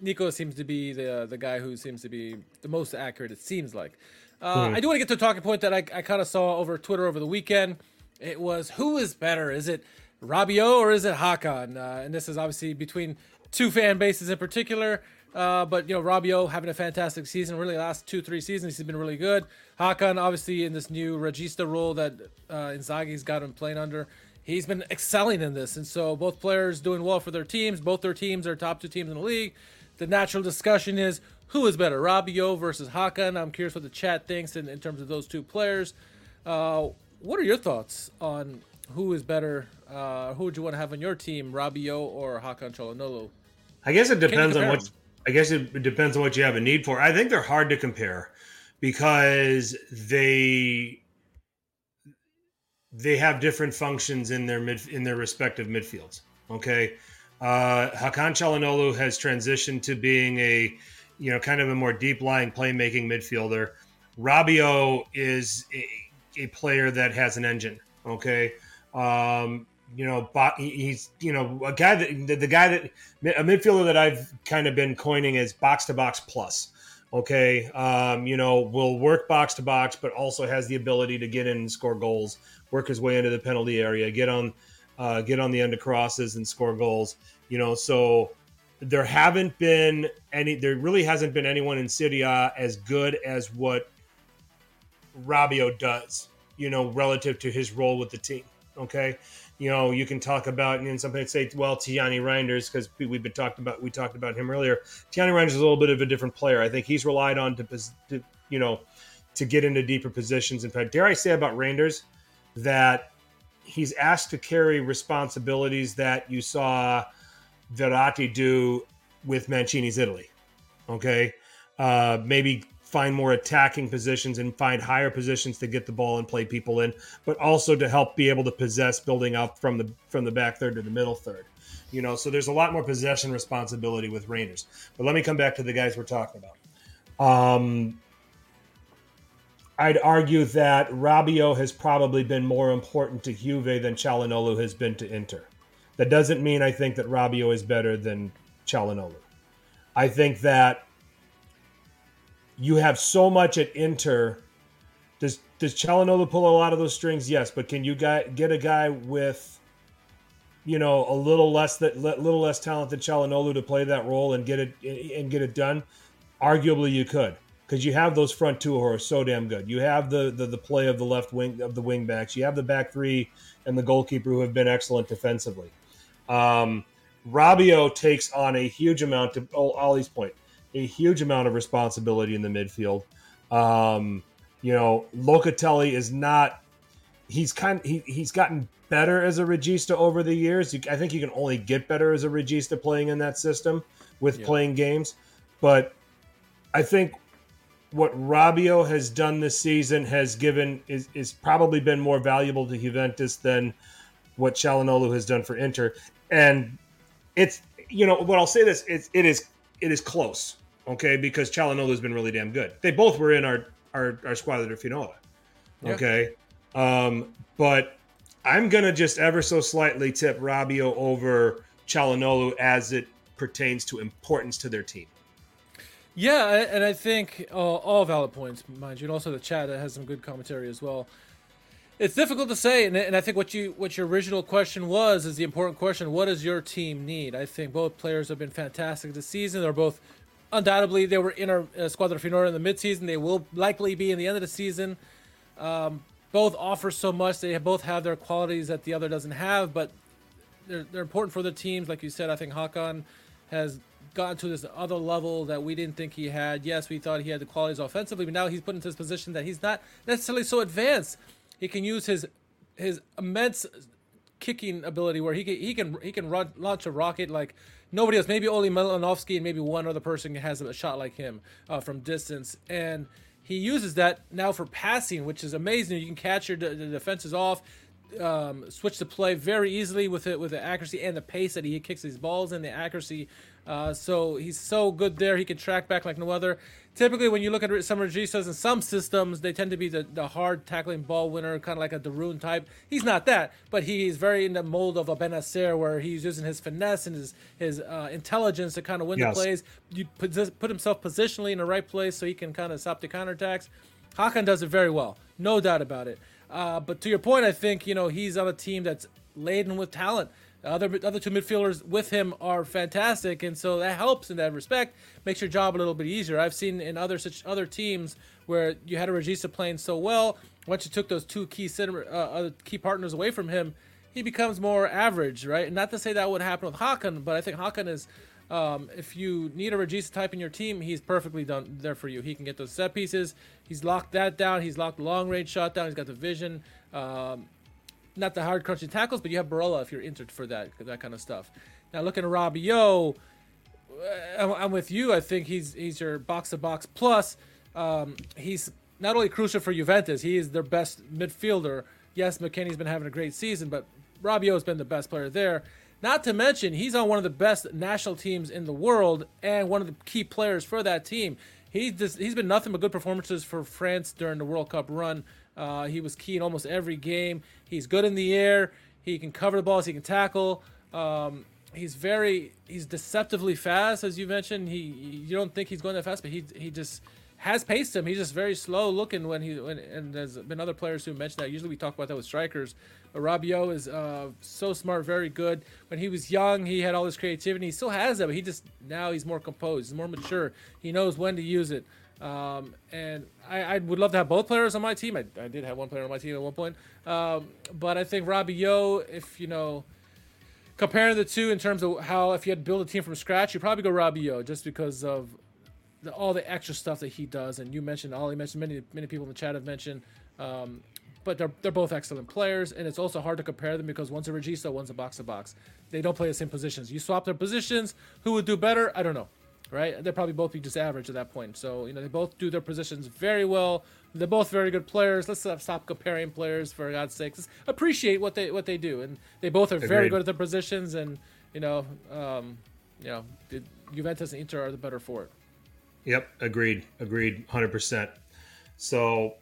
Speaker 3: Nico seems to be the the guy who seems to be the most accurate. It seems like. Uh, mm. I do want to get to a talking point that I, I kind of saw over Twitter over the weekend. It was who is better? Is it Rabiot or is it Hakan? Uh, and this is obviously between two fan bases in particular. Uh, but you know, Rabiot having a fantastic season. Really, last two three seasons he's been really good. Hakan obviously in this new Regista role that uh, Inzaghi's got him playing under he's been excelling in this. And so both players doing well for their teams. Both their teams are top two teams in the league. the natural discussion is who is better, Rabiot versus Hakan. I'm curious what the chat thinks in, in terms of those two players. Uh, what are your thoughts on who is better? Uh, who would you want to have on your team, Rabiot or Hakan Calhanoglu?
Speaker 2: I guess it depends on what. I guess it depends on what you have a need for. I think they're hard to compare because they they have different functions in their mid in their respective midfields. Okay, uh, Hakan Calhanoglu has transitioned to being a you know kind of a more deep lying playmaking midfielder. Rabiot is a, a player that has an engine. Okay, um, you know, he's you know a guy that the guy that a midfielder that I've kind of been coining as box to box plus. Okay, um, you know, will work box to box, but also has the ability to get in and score goals, work his way into the penalty area, get on, uh, get on the end of crosses and score goals. You know, so there haven't been any. There really hasn't been anyone in A as good as what Rabiot does. You know, relative to his role with the team. Okay, you know, you can talk about, and some people say, well, Tijjani Reijnders, because we've been talking about, we talked about him earlier. Tijjani Reijnders is a little bit of a different player. I think he's relied on to, to you know, to get into deeper positions. In fact, dare I say about Reijnders that he's asked to carry responsibilities that you saw Verratti do with Mancini's Italy. Okay. Uh, maybe find more attacking positions and find higher positions to get the ball and play people in, but also to help be able to possess building up from the from the back third to the middle third. You know, so there's a lot more possession responsibility with Reijnders. But let me come back to the guys we're talking about. Um, I'd argue that Rabiot has probably been more important to Juve than Calhanoglu has been to Inter. That doesn't mean I think that Rabiot is better than Calhanoglu. I think that you have so much at Inter. Does does Calhanoglu pull a lot of those strings? Yes, but can you get a guy with, you know, a little less that little less talented Calhanoglu to play that role and get it and get it done? Arguably, you could because you have those front two who are so damn good. You have the, the the play of the left wing of the wing backs. You have the back three and the goalkeeper who have been excellent defensively. Um, Rabiot takes on a huge amount oh, Ollie's point a huge amount of responsibility in the midfield. Um, you know, Locatelli is not. He's kind. He, he's gotten better as a regista over the years. I think you can only get better as a regista playing in that system with yeah. playing games. But I think what Rabiot has done this season has given is, is probably been more valuable to Juventus than what Calhanoglu has done for Inter. And it's you know what I'll say this it's it is it is close okay, because Calhanoglu's been really damn good. They both were in our our, our Squadra di Finora, okay. Yeah. Um, but I'm gonna just ever so slightly tip Rabiot over Calhanoglu as it pertains to importance to their team.
Speaker 3: Yeah, and I think uh, all valid points, mind you, and also the chat has some good commentary as well. It's difficult to say, and, and I think what you what your original question was is the important question: What does your team need? I think both players have been fantastic this season. They're both undoubtedly they were in our uh, Squadra Finora in the midseason. They will likely be in the end of the season. Um, both offer so much. They both have their qualities that the other doesn't have, but they're, they're important for the teams. Like you said, I think Hakan has gotten to this other level that we didn't think he had. Yes, we thought he had the qualities offensively, but now he's put into this position that he's not necessarily so advanced. He can use his his immense kicking ability where he can he can he can run, launch a rocket like nobody else. Maybe only Malinovskyi and maybe one other person has a shot like him uh, from distance. And he uses that now for passing, which is amazing. You can catch your the defenses off, um, switch the play very easily with it with the accuracy and the pace that he kicks these balls and the accuracy uh, so he's so good there. He can track back like no other. Typically, when you look at some registas in some systems, they tend to be the, the hard tackling ball winner, kind of like a De Roon type. He's not that, but he's very in the mold of a Bennacer, where he's using his finesse and his his uh, intelligence to kind of win yes. the plays. You put, put himself positionally in the right place so he can kind of stop the counterattacks. Hakan does it very well, no doubt about it. Uh, but to your point, I think you know he's on a team that's laden with talent. Other other two midfielders with him are fantastic, and so that helps in that respect. Makes your job a little bit easier. I've seen in other such other teams where you had a Regista playing so well. Once you took those two key center, uh, key partners away from him, he becomes more average, right? Not to say that would happen with Hakan, but I think Hakan is Um, if you need a Regista type in your team, he's perfectly done there for you. He can get those set pieces. He's locked that down. He's locked long range shot down. He's got the vision. Um, not the hard crunchy tackles, but you have Barella if you're Inter for that that kind of stuff. Now looking at Rabiot, I'm, I'm with you. I think he's he's your box to box plus. Um, he's not only crucial for Juventus, he is their best midfielder. Yes, McKennie's been having a great season, but Rabiot's been the best player there. Not to mention, he's on one of the best national teams in the world and one of the key players for that team. He just, he's been nothing but good performances for France during the World Cup run. Uh, he was key in almost every game. He's good in the air. He can cover the balls. He can tackle. Um, he's very he's deceptively fast, as you mentioned. He you don't think he's going that fast, but he he just has paced him. He's just very slow looking when he when, and there's been other players who mentioned that. Usually we talk about that with strikers. But Rabiot is uh, so smart, very good. When he was young, he had all this creativity. He still has that, but he just now he's more composed, he's more mature. He knows when to use it. Um, and I, I, would love to have both players on my team. I, I, did have one player on my team at one point. Um, but I think Rabiot, if you know, comparing the two in terms of how if you had to build a team from scratch, you'd probably go Rabiot just because of the, all the extra stuff that he does. And you mentioned, Ollie mentioned, many many people in the chat have mentioned. Um, but they're they're both excellent players, and it's also hard to compare them because one's a regista, one's a box to box. They don't play the same positions. You swap their positions, who would do better? I don't know right? They'd probably both be just average at that point. So, you know, they both do their positions very well. They're both very good players. Let's stop comparing players for God's sake. Let's appreciate what they what they do, and they both are Agreed. very good at their positions. And you know, um, you know, Juventus and Inter are the better for it.
Speaker 2: Yep, agreed, agreed, hundred percent. So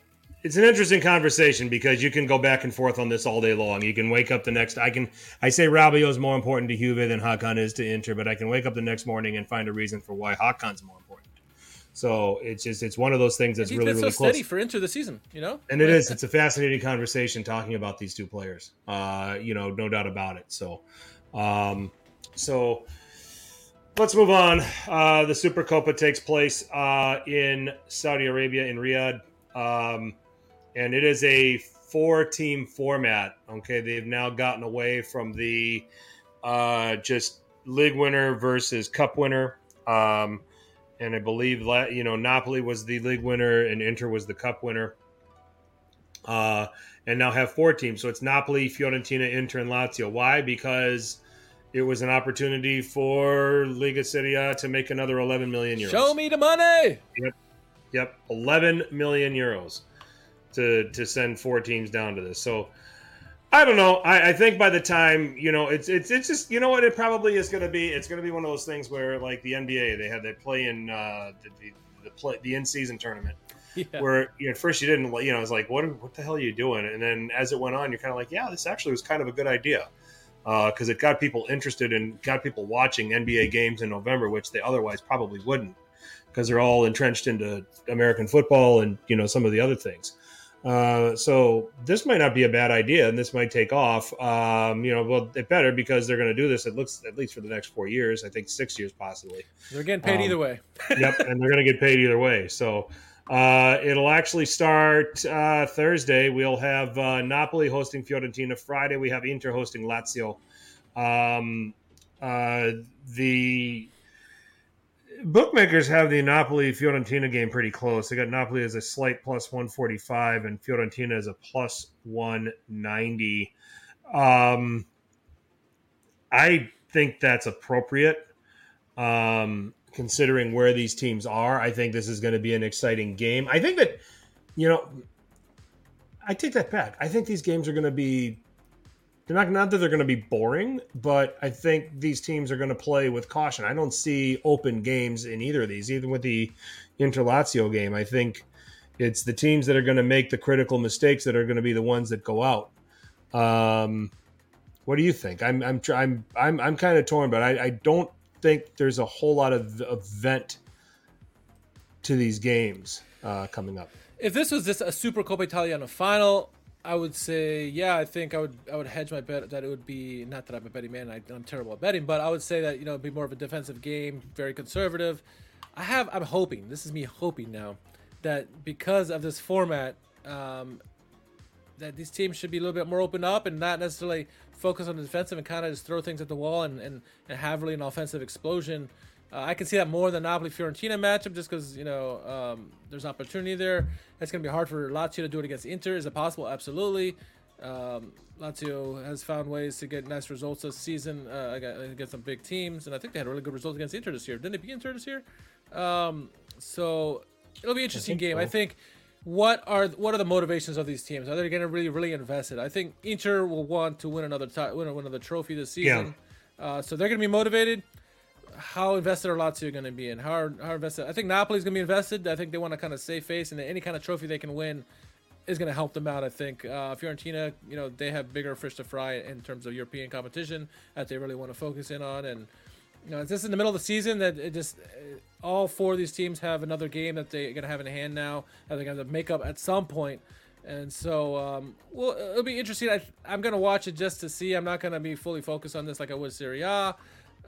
Speaker 2: it's an interesting conversation because you can go back and forth on this all day long. You can wake up the next. I can. I say Rabiot is more important to Juve than Hakan is to Inter, but I can wake up the next morning and find a reason for why Hakan's more important. So it's just it's one of those things that's really really so
Speaker 3: close. steady for Inter the season, you know.
Speaker 2: And it is. It's a fascinating conversation talking about these two players. Uh, you know, no doubt about it. So, um, so let's move on. Uh, the Supercoppa takes place uh, in Saudi Arabia in Riyadh. Um, and it is a four team format. Okay, they've now gotten away from the uh, just league winner versus cup winner. Um, and I believe that you know Napoli was the league winner and Inter was the cup winner. Uh, and now have four teams. So it's Napoli, Fiorentina, Inter, and Lazio. Why? Because it was an opportunity for Lega Serie A to make another 11 million euros.
Speaker 3: Show me the money.
Speaker 2: Yep. Yep. 11 million euros to to send four teams down to this. So I don't know. I, I think by the time you know, it's it's it's just you know what it probably is going to be. It's going to be one of those things where like the NBA, they had they play in uh, the, the, the play the in season tournament. Yeah. Where you know, at first you didn't, you know, I was like, "What? What the hell are you doing?" And then as it went on, you're kind of like, "Yeah, this actually was kind of a good idea," because uh, it got people interested and got people watching NBA games in November, which they otherwise probably wouldn't, because they're all entrenched into American football and you know some of the other things. Uh, so this might not be a bad idea, and this might take off. Um, you know, well, it better because they're going to do this. It looks at least for the next four years. I think six years possibly.
Speaker 3: They're getting paid um, either way.
Speaker 2: yep, and they're going to get paid either way. So uh, it'll actually start uh, Thursday. We'll have uh, Napoli hosting Fiorentina. Friday we have Inter hosting Lazio. Um, uh, the bookmakers have the Napoli Fiorentina game pretty close. They got Napoli as a slight plus 145 and Fiorentina as a plus 190. Um, I think that's appropriate um, considering where these teams are. I think this is going to be an exciting game. I think that, you know, I take that back. I think these games are going to be they're not not that they're going to be boring, but I think these teams are going to play with caution. I don't see open games in either of these, even with the Inter Lazio game. I think it's the teams that are going to make the critical mistakes that are going to be the ones that go out. Um, what do you think? I'm I'm I'm I'm I'm kind of torn, but I, I don't think there's a whole lot of event to these games uh, coming up.
Speaker 3: If this was just a Super Coppa Italiana final, I would say, yeah, I think I would I would hedge my bet that it would be not that I'm a betting man, I, am terrible at betting, but I would say that you know it'd be more of a defensive game, very conservative. I have I'm hoping this is me hoping now that because of this format, um, that these teams should be a little bit more open up and not necessarily focus on the defensive and kind of just throw things at the wall and, and, and have really an offensive explosion. Uh, I can see that more than Napoli Fiorentina matchup just because you know um, there's opportunity there. It's going to be hard for Lazio to do it against Inter. Is it possible? Absolutely. Um, Lazio has found ways to get nice results this season uh, against some big teams, and I think they had a really good results against Inter this year. Didn't they beat Inter this year? Um, so it'll be an interesting I game. So. I think what are what are the motivations of these teams? Are they going to really really invest it? I think Inter will want to win another t- win another trophy this season, yeah. uh, so they're going to be motivated. How invested are Lazio going to be in? How how invested? I think Napoli's going to be invested. I think they want to kind of save face, and any kind of trophy they can win is going to help them out. I think uh, Fiorentina, you know, they have bigger fish to fry in terms of European competition that they really want to focus in on, and you know, it's just in the middle of the season that it just uh, all four of these teams have another game that they're going to have in hand now that they're going to make up at some point. And so, um, well, it'll be interesting. I, am going to watch it just to see. I'm not going to be fully focused on this like I was Serie A,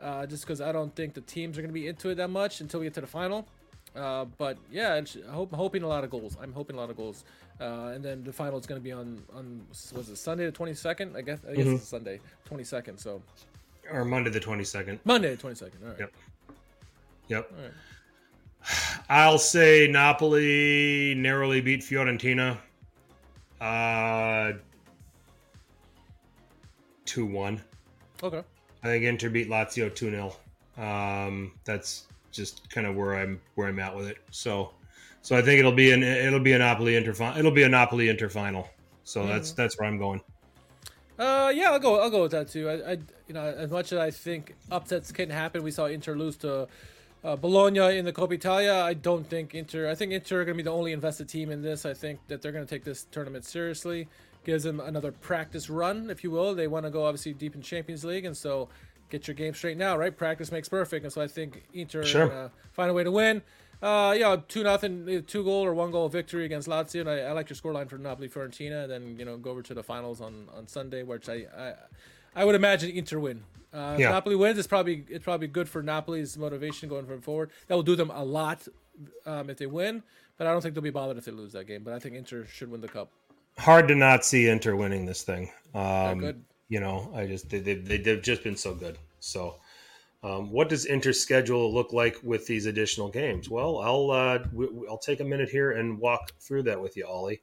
Speaker 3: uh, just because I don't think the teams are going to be into it that much until we get to the final. Uh, but yeah, I hope, I'm hoping a lot of goals. I'm hoping a lot of goals. Uh, and then the final is going to be on on was it Sunday the 22nd? I guess I guess mm-hmm. it's Sunday 22nd. So
Speaker 2: or Monday the 22nd.
Speaker 3: Monday the 22nd. All right.
Speaker 2: Yep. Yep. All right. I'll say Napoli narrowly beat Fiorentina. Uh, two one.
Speaker 3: Okay.
Speaker 2: I think Inter beat Lazio two 0 um, That's just kind of where I'm where I'm at with it. So, so I think it'll be an it'll be a Napoli Inter it'll be a Napoli Inter final. So mm-hmm. that's that's where I'm going.
Speaker 3: Uh, yeah, I'll go. I'll go with that too. I, I, you know, as much as I think upsets can happen, we saw Inter lose to uh, Bologna in the Coppa Italia. I don't think Inter. I think Inter are going to be the only invested team in this. I think that they're going to take this tournament seriously. Gives them another practice run, if you will. They want to go obviously deep in Champions League, and so get your game straight now, right? Practice makes perfect, and so I think Inter sure. find a way to win. Uh, yeah, two nothing, two goal or one goal victory against Lazio. And I, I like your scoreline for Napoli Fiorentina. And then you know go over to the finals on, on Sunday, which I, I I would imagine Inter win. Uh, yeah. Napoli wins. It's probably it's probably good for Napoli's motivation going from forward. That will do them a lot um, if they win, but I don't think they'll be bothered if they lose that game. But I think Inter should win the cup.
Speaker 2: Hard to not see Inter winning this thing. Um, good. You know, I just they, they they've just been so good. So um, what does Inter schedule look like with these additional games? Well, I'll uh, w- I'll take a minute here and walk through that with you, Ollie.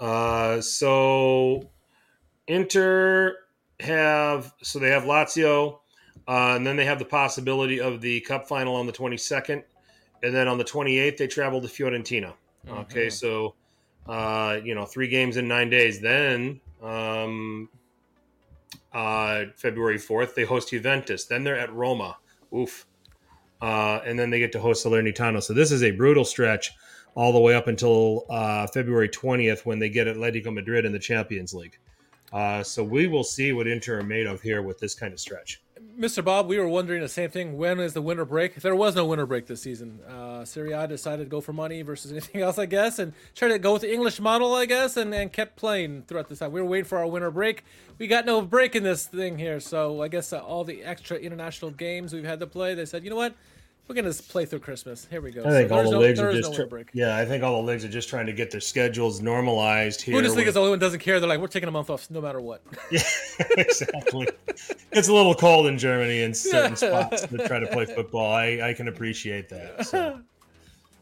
Speaker 2: Uh, so Inter have so they have Lazio, uh, and then they have the possibility of the Cup final on the 22nd, and then on the 28th they travel to Fiorentina. Mm-hmm. Okay, so uh, you know three games in nine days. Then um, uh, February 4th, they host Juventus. Then they're at Roma. Oof. Uh, and then they get to host Salernitana. So this is a brutal stretch all the way up until uh, February 20th when they get Atletico Madrid in the Champions League. Uh, so we will see what Inter are made of here with this kind of stretch.
Speaker 3: Mr. Bob, we were wondering the same thing. When is the winter break? There was no winter break this season. Uh, Serie A decided to go for money versus anything else, I guess, and tried to go with the English model, I guess, and, and kept playing throughout this time. We were waiting for our winter break. We got no break in this thing here, so I guess uh, all the extra international games we've had to play, they said, you know what? We're gonna play through Christmas. Here we go.
Speaker 2: I think so all the no, leagues are just no tr- yeah. I think all the leagues are just trying to get their schedules normalized here.
Speaker 3: Bundesliga is the only one doesn't care. They're like, we're taking a month off no matter what.
Speaker 2: yeah, exactly. it's a little cold in Germany in certain spots to try to play football. I, I can appreciate that. So.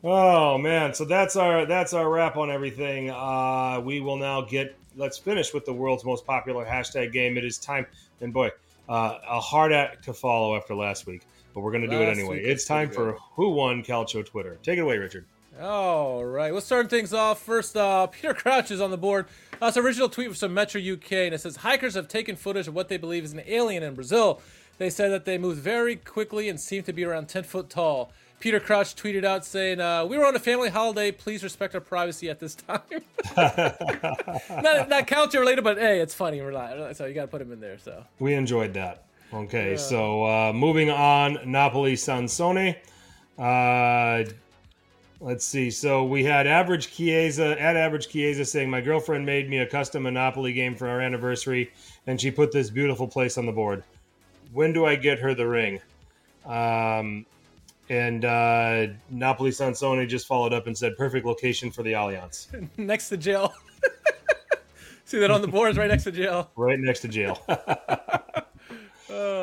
Speaker 2: Oh man, so that's our that's our wrap on everything. Uh, we will now get let's finish with the world's most popular hashtag game. It is time, and boy, uh, a hard act to follow after last week but we're going to do it anyway. It's time for Who Won Calcio Twitter. Take it away, Richard.
Speaker 3: All right, let's start things off. First, uh, Peter Crouch is on the board. That's uh, original tweet from Metro UK, and it says hikers have taken footage of what they believe is an alien in Brazil. They said that they moved very quickly and seemed to be around 10 foot tall. Peter Crouch tweeted out saying, uh, "We were on a family holiday. Please respect our privacy at this time." not, not culture related, but hey, it's funny. We're not, so you got to put him in there. So
Speaker 2: we enjoyed that. Okay, yeah. so uh, moving on, Napoli Sansone. Uh, let's see. So we had average Chiesa at average Chiesa saying, "My girlfriend made me a custom Monopoly game for our anniversary, and she put this beautiful place on the board. When do I get her the ring?" Um, and uh, Napoli Sansone just followed up and said, "Perfect location for the Allianz,
Speaker 3: next to jail." See that on the boards right next to jail.
Speaker 2: right next to jail.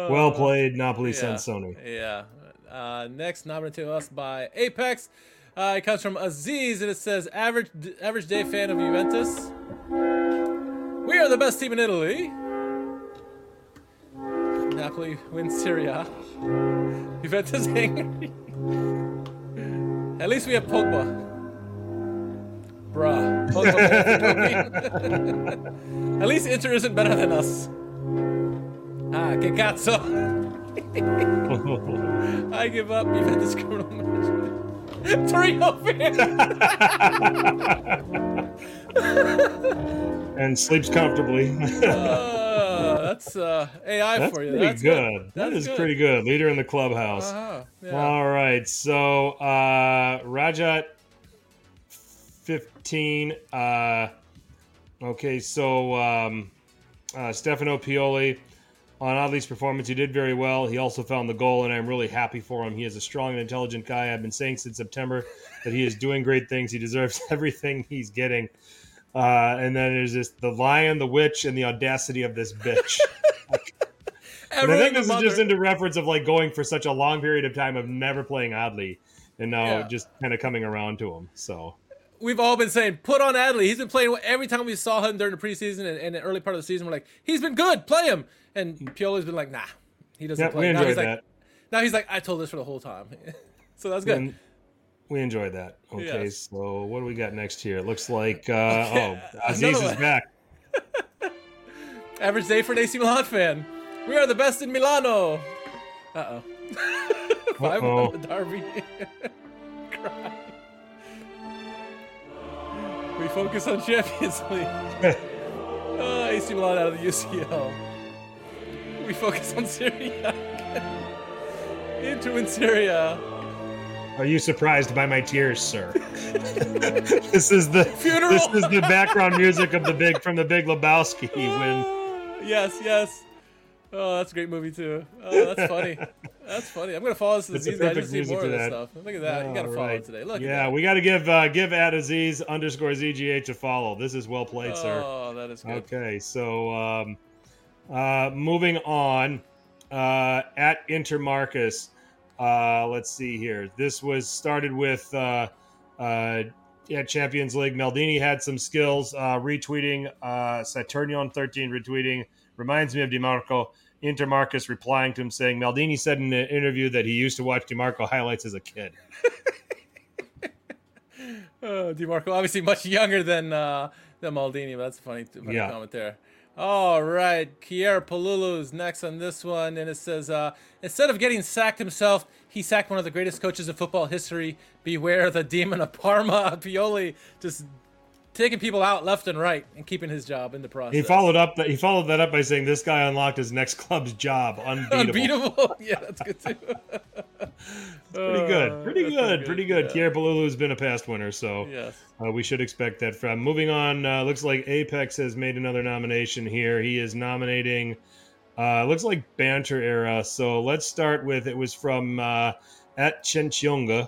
Speaker 2: well played, Napoli
Speaker 3: yeah.
Speaker 2: Sansoni.
Speaker 3: Yeah. Uh, next, nominated to us by Apex. Uh, it comes from Aziz, and it says, "Average average day fan of Juventus. We are the best team in Italy. Napoli wins Serie A. Juventus angry. At least we have Pogba. Bruh. Pogba At least Inter isn't better than us. Ah, che cazzo. I give up. Juventus criminal management. Torino fan.
Speaker 2: and sleeps comfortably.
Speaker 3: Uh, that's uh, AI
Speaker 2: That's
Speaker 3: for you.
Speaker 2: pretty
Speaker 3: that's
Speaker 2: good. That
Speaker 3: That's good.
Speaker 2: pretty good. Leader in the clubhouse.
Speaker 3: Uh-huh. Yeah.
Speaker 2: All right. So uh Rajat 15. Uh okay, so um uh Stefano Pioli on Adli's performance, he did very well. He also found the goal, and I'm really happy for him. He is a strong and intelligent guy. I've been saying since September that he is doing great things. He deserves everything he's getting. Uh, and then there's this the lion, the witch, and the audacity of this bitch. And I think this is just into reference of like going for such a long period of time of never playing Adli, and now
Speaker 3: Yeah.
Speaker 2: just kind of coming around to him. So
Speaker 3: We've all been saying, put on Adli. He's been playing every time we saw him during the preseason and, and the early part of the season. We're like, he's been good. Play him. And Pioli's been like, nah, he doesn't
Speaker 2: yeah,
Speaker 3: play.
Speaker 2: we
Speaker 3: now
Speaker 2: enjoyed
Speaker 3: he's
Speaker 2: that.
Speaker 3: like, now he's like, I told this for the whole time. so that's good.
Speaker 2: And we enjoyed that. Okay,
Speaker 3: Yes.
Speaker 2: so what do we got next here? It looks like uh,
Speaker 3: Okay,
Speaker 2: oh, Aziz
Speaker 3: another
Speaker 2: is back.
Speaker 3: Average day for an AC Milan fan. We are the best in Milano. Uh oh. Five on the derby. Cry. We focus on Champions League. Uh, AC Milan out of the UCL. We focus on Serie A. Into in Serie A.
Speaker 2: Are you surprised by my tears, sir? this is the
Speaker 3: Funeral.
Speaker 2: this is the background music of the big from the Big Lebowski when
Speaker 3: Ah, yes, yes. Oh, that's a great movie too. Oh, that's funny. That's funny. I'm gonna follow this disease
Speaker 2: perfect
Speaker 3: just see more of this
Speaker 2: that.
Speaker 3: stuff. Look at that. You gotta follow
Speaker 2: Alright.
Speaker 3: it today. Look.
Speaker 2: yeah,
Speaker 3: at that.
Speaker 2: we got to give uh, give at Aziz underscore ZGH a follow. This is well played, sir.
Speaker 3: Oh, that is good.
Speaker 2: Okay, so um, uh, moving on uh, at Intermarcus. Uh, let's see here. This was started with uh, uh, at Champions League. Maldini had some skills uh, retweeting. Uh, Saturnion thirteen retweeting reminds me of Dimarco. Intermarcus replying to him saying Maldini said in an interview that he used to watch Dimarco highlights as a kid.
Speaker 3: Oh, Dimarco, obviously much younger than uh, than Maldini, but that's a funny, funny
Speaker 2: Yeah.
Speaker 3: comment there. All right, Kier Palulu is next on this one, and it says uh, instead of getting sacked himself, he sacked one of the greatest coaches of football history. Beware the demon of Parma, Pioli, just taking people out left and right and keeping his job in the process.
Speaker 2: He followed up. that He followed that up by saying this guy unlocked his next club's job, unbeatable.
Speaker 3: unbeatable. yeah, that's good too.
Speaker 2: Pretty good. Pretty
Speaker 3: That's
Speaker 2: good. Pretty good.
Speaker 3: yeah.
Speaker 2: Kier Palulu's been a past winner, so
Speaker 3: Yes.
Speaker 2: uh, we should expect that from. Moving on, uh, looks like Apex has made another nomination here. He is nominating, uh, looks like Banter Era. So let's start with it was from uh, at Chenchunga.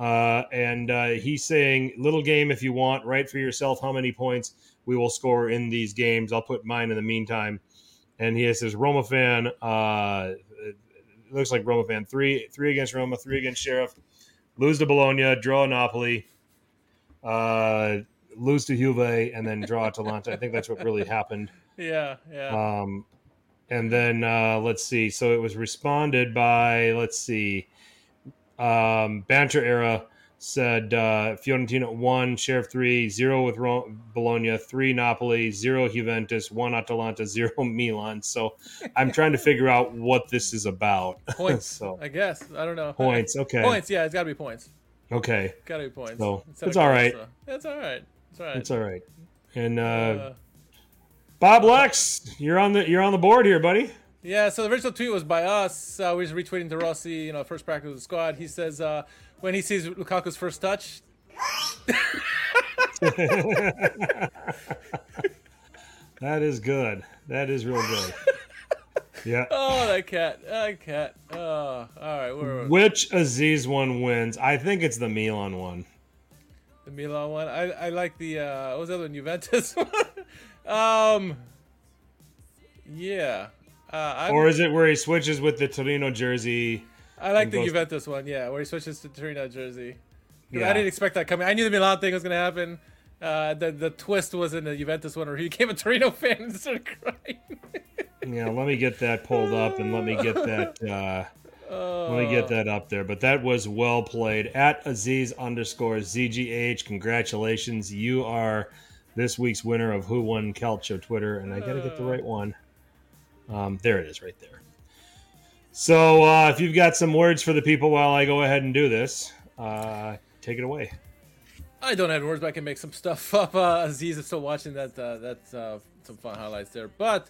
Speaker 2: Uh, and uh, he's saying, little game if you want, write for yourself how many points we will score in these games. I'll put mine in the meantime. And he says, Roma fan, uh, looks like Roma fan three three against Roma, three against Sheriff, lose to Bologna, draw Napoli, uh, lose to Juve, and then draw Atalanta. I think that's what really happened.
Speaker 3: Yeah, yeah.
Speaker 2: Um, and then uh, let's see. So it was responded by let's see. Um, Banter era said uh, Fiorentina one, Sheriff three, zero with Bologna, three Napoli, zero Juventus, one Atalanta, zero Milan. So I'm trying to figure out what this is about.
Speaker 3: Points.
Speaker 2: so
Speaker 3: I guess. I don't know.
Speaker 2: points. Okay.
Speaker 3: Points. Yeah, it's got to be points.
Speaker 2: Okay.
Speaker 3: Got to be points.
Speaker 2: So, it's
Speaker 3: of
Speaker 2: all right.
Speaker 3: so- It's all right. It's all right.
Speaker 2: It's all right. And uh,
Speaker 3: Uh,
Speaker 2: Bob Lex, you're on the you're on the board here, buddy.
Speaker 3: Yeah. So the original tweet was by us. Uh, we was retweeting De Rossi. You know, first practice with the squad. He says uh, when he sees Lukaku's first touch,
Speaker 2: That is good. That is real good. Yeah.
Speaker 3: oh that cat, that cat. Oh, all right. We're
Speaker 2: Which Aziz one wins? I think it's the Milan one.
Speaker 3: the Milan one. I, I like the uh, what was the other one? Juventus. one? Um, yeah. Uh,
Speaker 2: Or is it where he switches with the Torino jersey?
Speaker 3: I like the
Speaker 2: goes-
Speaker 3: Juventus one, yeah, where he switches to Torino jersey.
Speaker 2: Yeah.
Speaker 3: I didn't expect that coming. I knew the Milan thing was going to happen. Uh, the the twist was in the Juventus one where he became a Torino fan and started crying.
Speaker 2: Yeah, let me get that pulled up and let me get that. Uh, let me get that up there. But that was well played at Aziz underscore ZGH. Congratulations, you are this week's winner of Who Won Calcio Twitter, and I got to get the right one. Um, there it is, right there. So uh, if you've got some words for the people while I go ahead and do this, uh, take it away.
Speaker 3: I don't have words, but I can make some stuff up. Uh, Aziz is still watching that. Uh, that's uh, some fun highlights there. But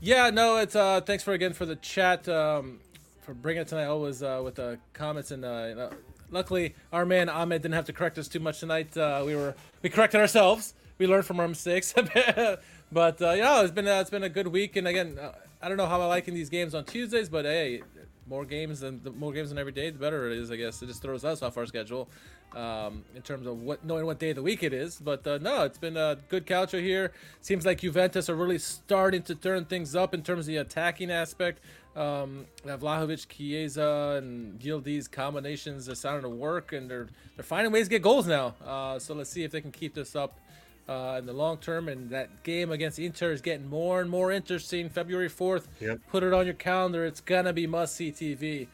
Speaker 3: yeah, no, it's uh, thanks for again for the chat um, for bringing it tonight. Always uh, with the comments and uh, you know, luckily our man Ahmed didn't have to correct us too much tonight. Uh, we were we corrected ourselves. We learned from our mistakes. but uh, yeah, it's been uh, it's been a good week. And again, uh, I don't know how I like in these games on Tuesdays, but hey. More games than the more games than every day, the better it is. I guess it just throws us off our schedule um, in terms of what knowing what day of the week it is. But uh, no, it's been a good calcio here. Seems like Juventus are really starting to turn things up in terms of the attacking aspect. Um, Vlahovic, Chiesa, and Yildiz's combinations are starting to work, and they're they're finding ways to get goals now. Uh, so let's see if they can keep this up. Uh, in the long term, and that game against Inter is getting more and more interesting. February fourth,
Speaker 2: Yep.
Speaker 3: put it on your calendar. It's gonna be must see TV.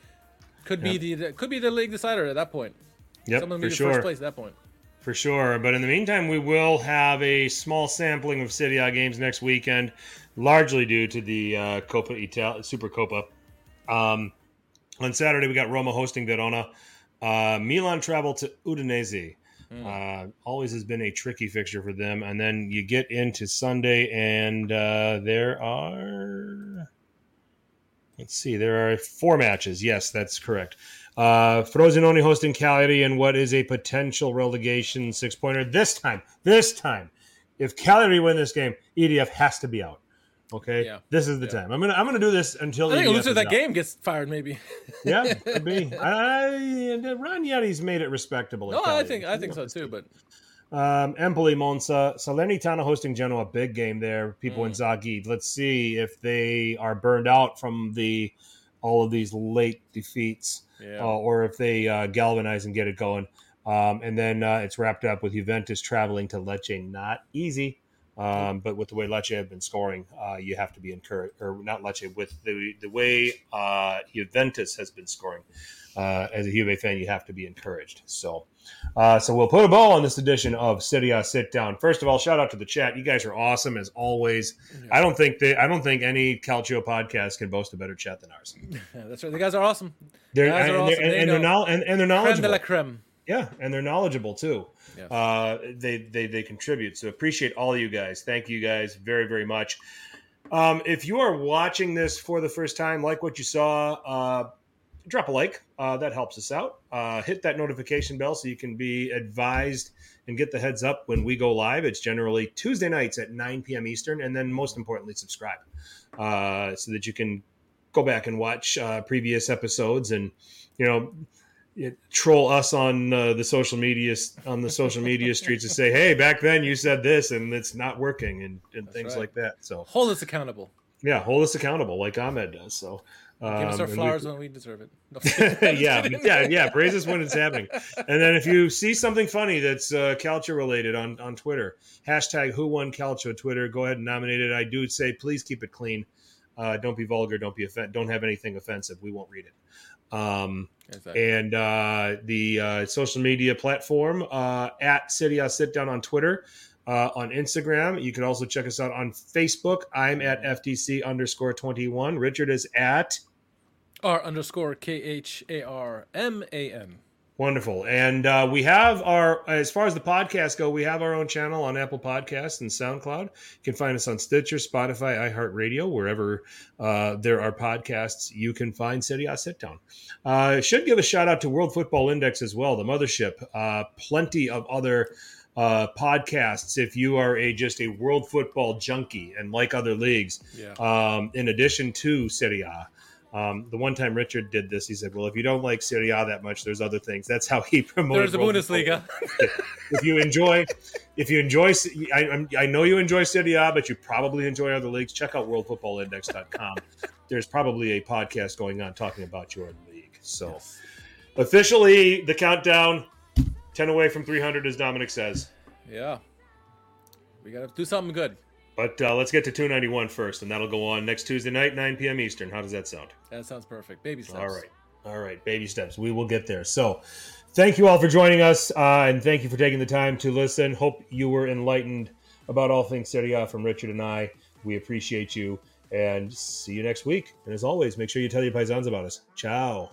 Speaker 3: Could be
Speaker 2: Yep.
Speaker 3: the could be the league decider at that point.
Speaker 2: Yep,
Speaker 3: Someone
Speaker 2: for
Speaker 3: be
Speaker 2: sure.
Speaker 3: first place at that point.
Speaker 2: For sure. But in the meantime, we will have a small sampling of Serie A games next weekend, largely due to the uh, Coppa Italia, Supercoppa. Um, on Saturday, we got Roma hosting Verona. Uh, Milan travel to Udinese. Uh, always has been a tricky fixture for them. And then you get into Sunday, and uh, there are. Let's see. There are four matches. Yes, that's correct. Uh, Frosinone hosting Cagliari in what is a potential relegation six pointer. This time, this time, if Cagliari win this game, EDF has to be out. Okay,
Speaker 3: Yeah.
Speaker 2: this is the
Speaker 3: Yeah.
Speaker 2: time. I'm gonna I'm gonna do this until
Speaker 3: I think loser of that
Speaker 2: out.
Speaker 3: game gets fired, maybe.
Speaker 2: Yeah, could be. I, Ranieri's made it respectable.
Speaker 3: no, I think I think so too. But
Speaker 2: Um, Empoli, Monza, Salernitana hosting Genoa, big game there. Pippo
Speaker 3: Mm.
Speaker 2: Inzaghi. Let's see if they are burned out from the all of these late defeats,
Speaker 3: yeah,
Speaker 2: uh, or if they uh, galvanize and get it going. Um, and then uh, it's wrapped up with Juventus traveling to Lecce. Not easy, um, but with the way Lecce have been scoring, uh, you have to be encouraged. Or not Lecce, with the the way uh, Juventus has been scoring. Uh, as a Juve fan, you have to be encouraged. So. Uh, so we'll put a bow on this edition of Serie A Sit Down. First of all, shout out to the chat. You guys are awesome as always. I don't think I don't think any Calcio podcast can boast a better chat than ours.
Speaker 3: That's right. The guys are awesome.
Speaker 2: They're
Speaker 3: Guys are
Speaker 2: and,
Speaker 3: awesome.
Speaker 2: they're, and,
Speaker 3: They
Speaker 2: and they're and, and they're
Speaker 3: Creme de
Speaker 2: knowledgeable.
Speaker 3: la creme.
Speaker 2: Yeah, and they're knowledgeable too.
Speaker 3: Yeah.
Speaker 2: Uh, they, they they contribute. So appreciate all you guys. Thank you guys very very much. Um, if you are watching this for the first time, like what you saw, uh, drop a like. Uh, that helps us out. Uh, hit that notification bell so you can be advised and get the heads up when we go live. It's generally Tuesday nights at 9 p.m. Eastern, and then most importantly, subscribe uh, so that you can go back and watch uh, previous episodes and you know it, troll us on uh, the social media on the social media streets to say, "Hey, back then you said this and it's not working," and, and
Speaker 3: That's
Speaker 2: things
Speaker 3: right.
Speaker 2: like that. So
Speaker 3: Hold us accountable.
Speaker 2: yeah, hold us accountable like Ahmed does. So
Speaker 3: Give us
Speaker 2: um,
Speaker 3: our
Speaker 2: and we-
Speaker 3: flowers when we deserve it. No,
Speaker 2: yeah, yeah, yeah. Praise us when it's happening. And then if you see something funny that's uh, Calcio related on on Twitter, hashtag Who Won Calcio Twitter. Go ahead and nominate it. I do say please keep it clean. Uh, don't be vulgar. Don't be offen- Don't have anything offensive. We won't read it. Um,
Speaker 3: Exactly.
Speaker 2: and uh, the uh, social media platform uh, at Serie A Sit Down on Twitter. Uh, on Instagram, you can also check us out on Facebook. I'm at FTC underscore 21. Richard is at
Speaker 3: R underscore K H A R M A N.
Speaker 2: Wonderful. And uh, we have our, as far as the podcast go, we have our own channel on Apple Podcasts and SoundCloud. You can find us on Stitcher, Spotify, iHeartRadio, wherever uh, there are podcasts, you can find Serie A Sit Down. Uh, should give a shout out to World Football Index as well, the mothership. Uh, plenty of other uh, podcasts if you are a just a world football junkie and like other leagues
Speaker 3: Yeah.
Speaker 2: um, in addition to Serie A. Um, the one time Richard did this, he said, "Well, if you don't like Serie A that much, there's other things." That's how he promoted.
Speaker 3: There's the Bundesliga.
Speaker 2: If you enjoy, if you enjoy, I, I know you enjoy Serie A, but you probably enjoy other leagues. Check out WorldFootballIndex.com. there's probably a podcast going on talking about your league. So, officially, the countdown, ten away from 300, as Dominic says.
Speaker 3: Yeah. We got to do something good.
Speaker 2: But uh, let's get to 291 first, and that'll go on next Tuesday night, 9 p.m. Eastern. How does that sound?
Speaker 3: That sounds perfect. Baby steps.
Speaker 2: All right. All right. Baby steps. We will get there. So, thank you all for joining us, uh, and thank you for taking the time to listen. Hope you were enlightened about all things Serie A from Richard and I. We appreciate you, and see you next week. And as always, make sure you tell your paisans about us. Ciao.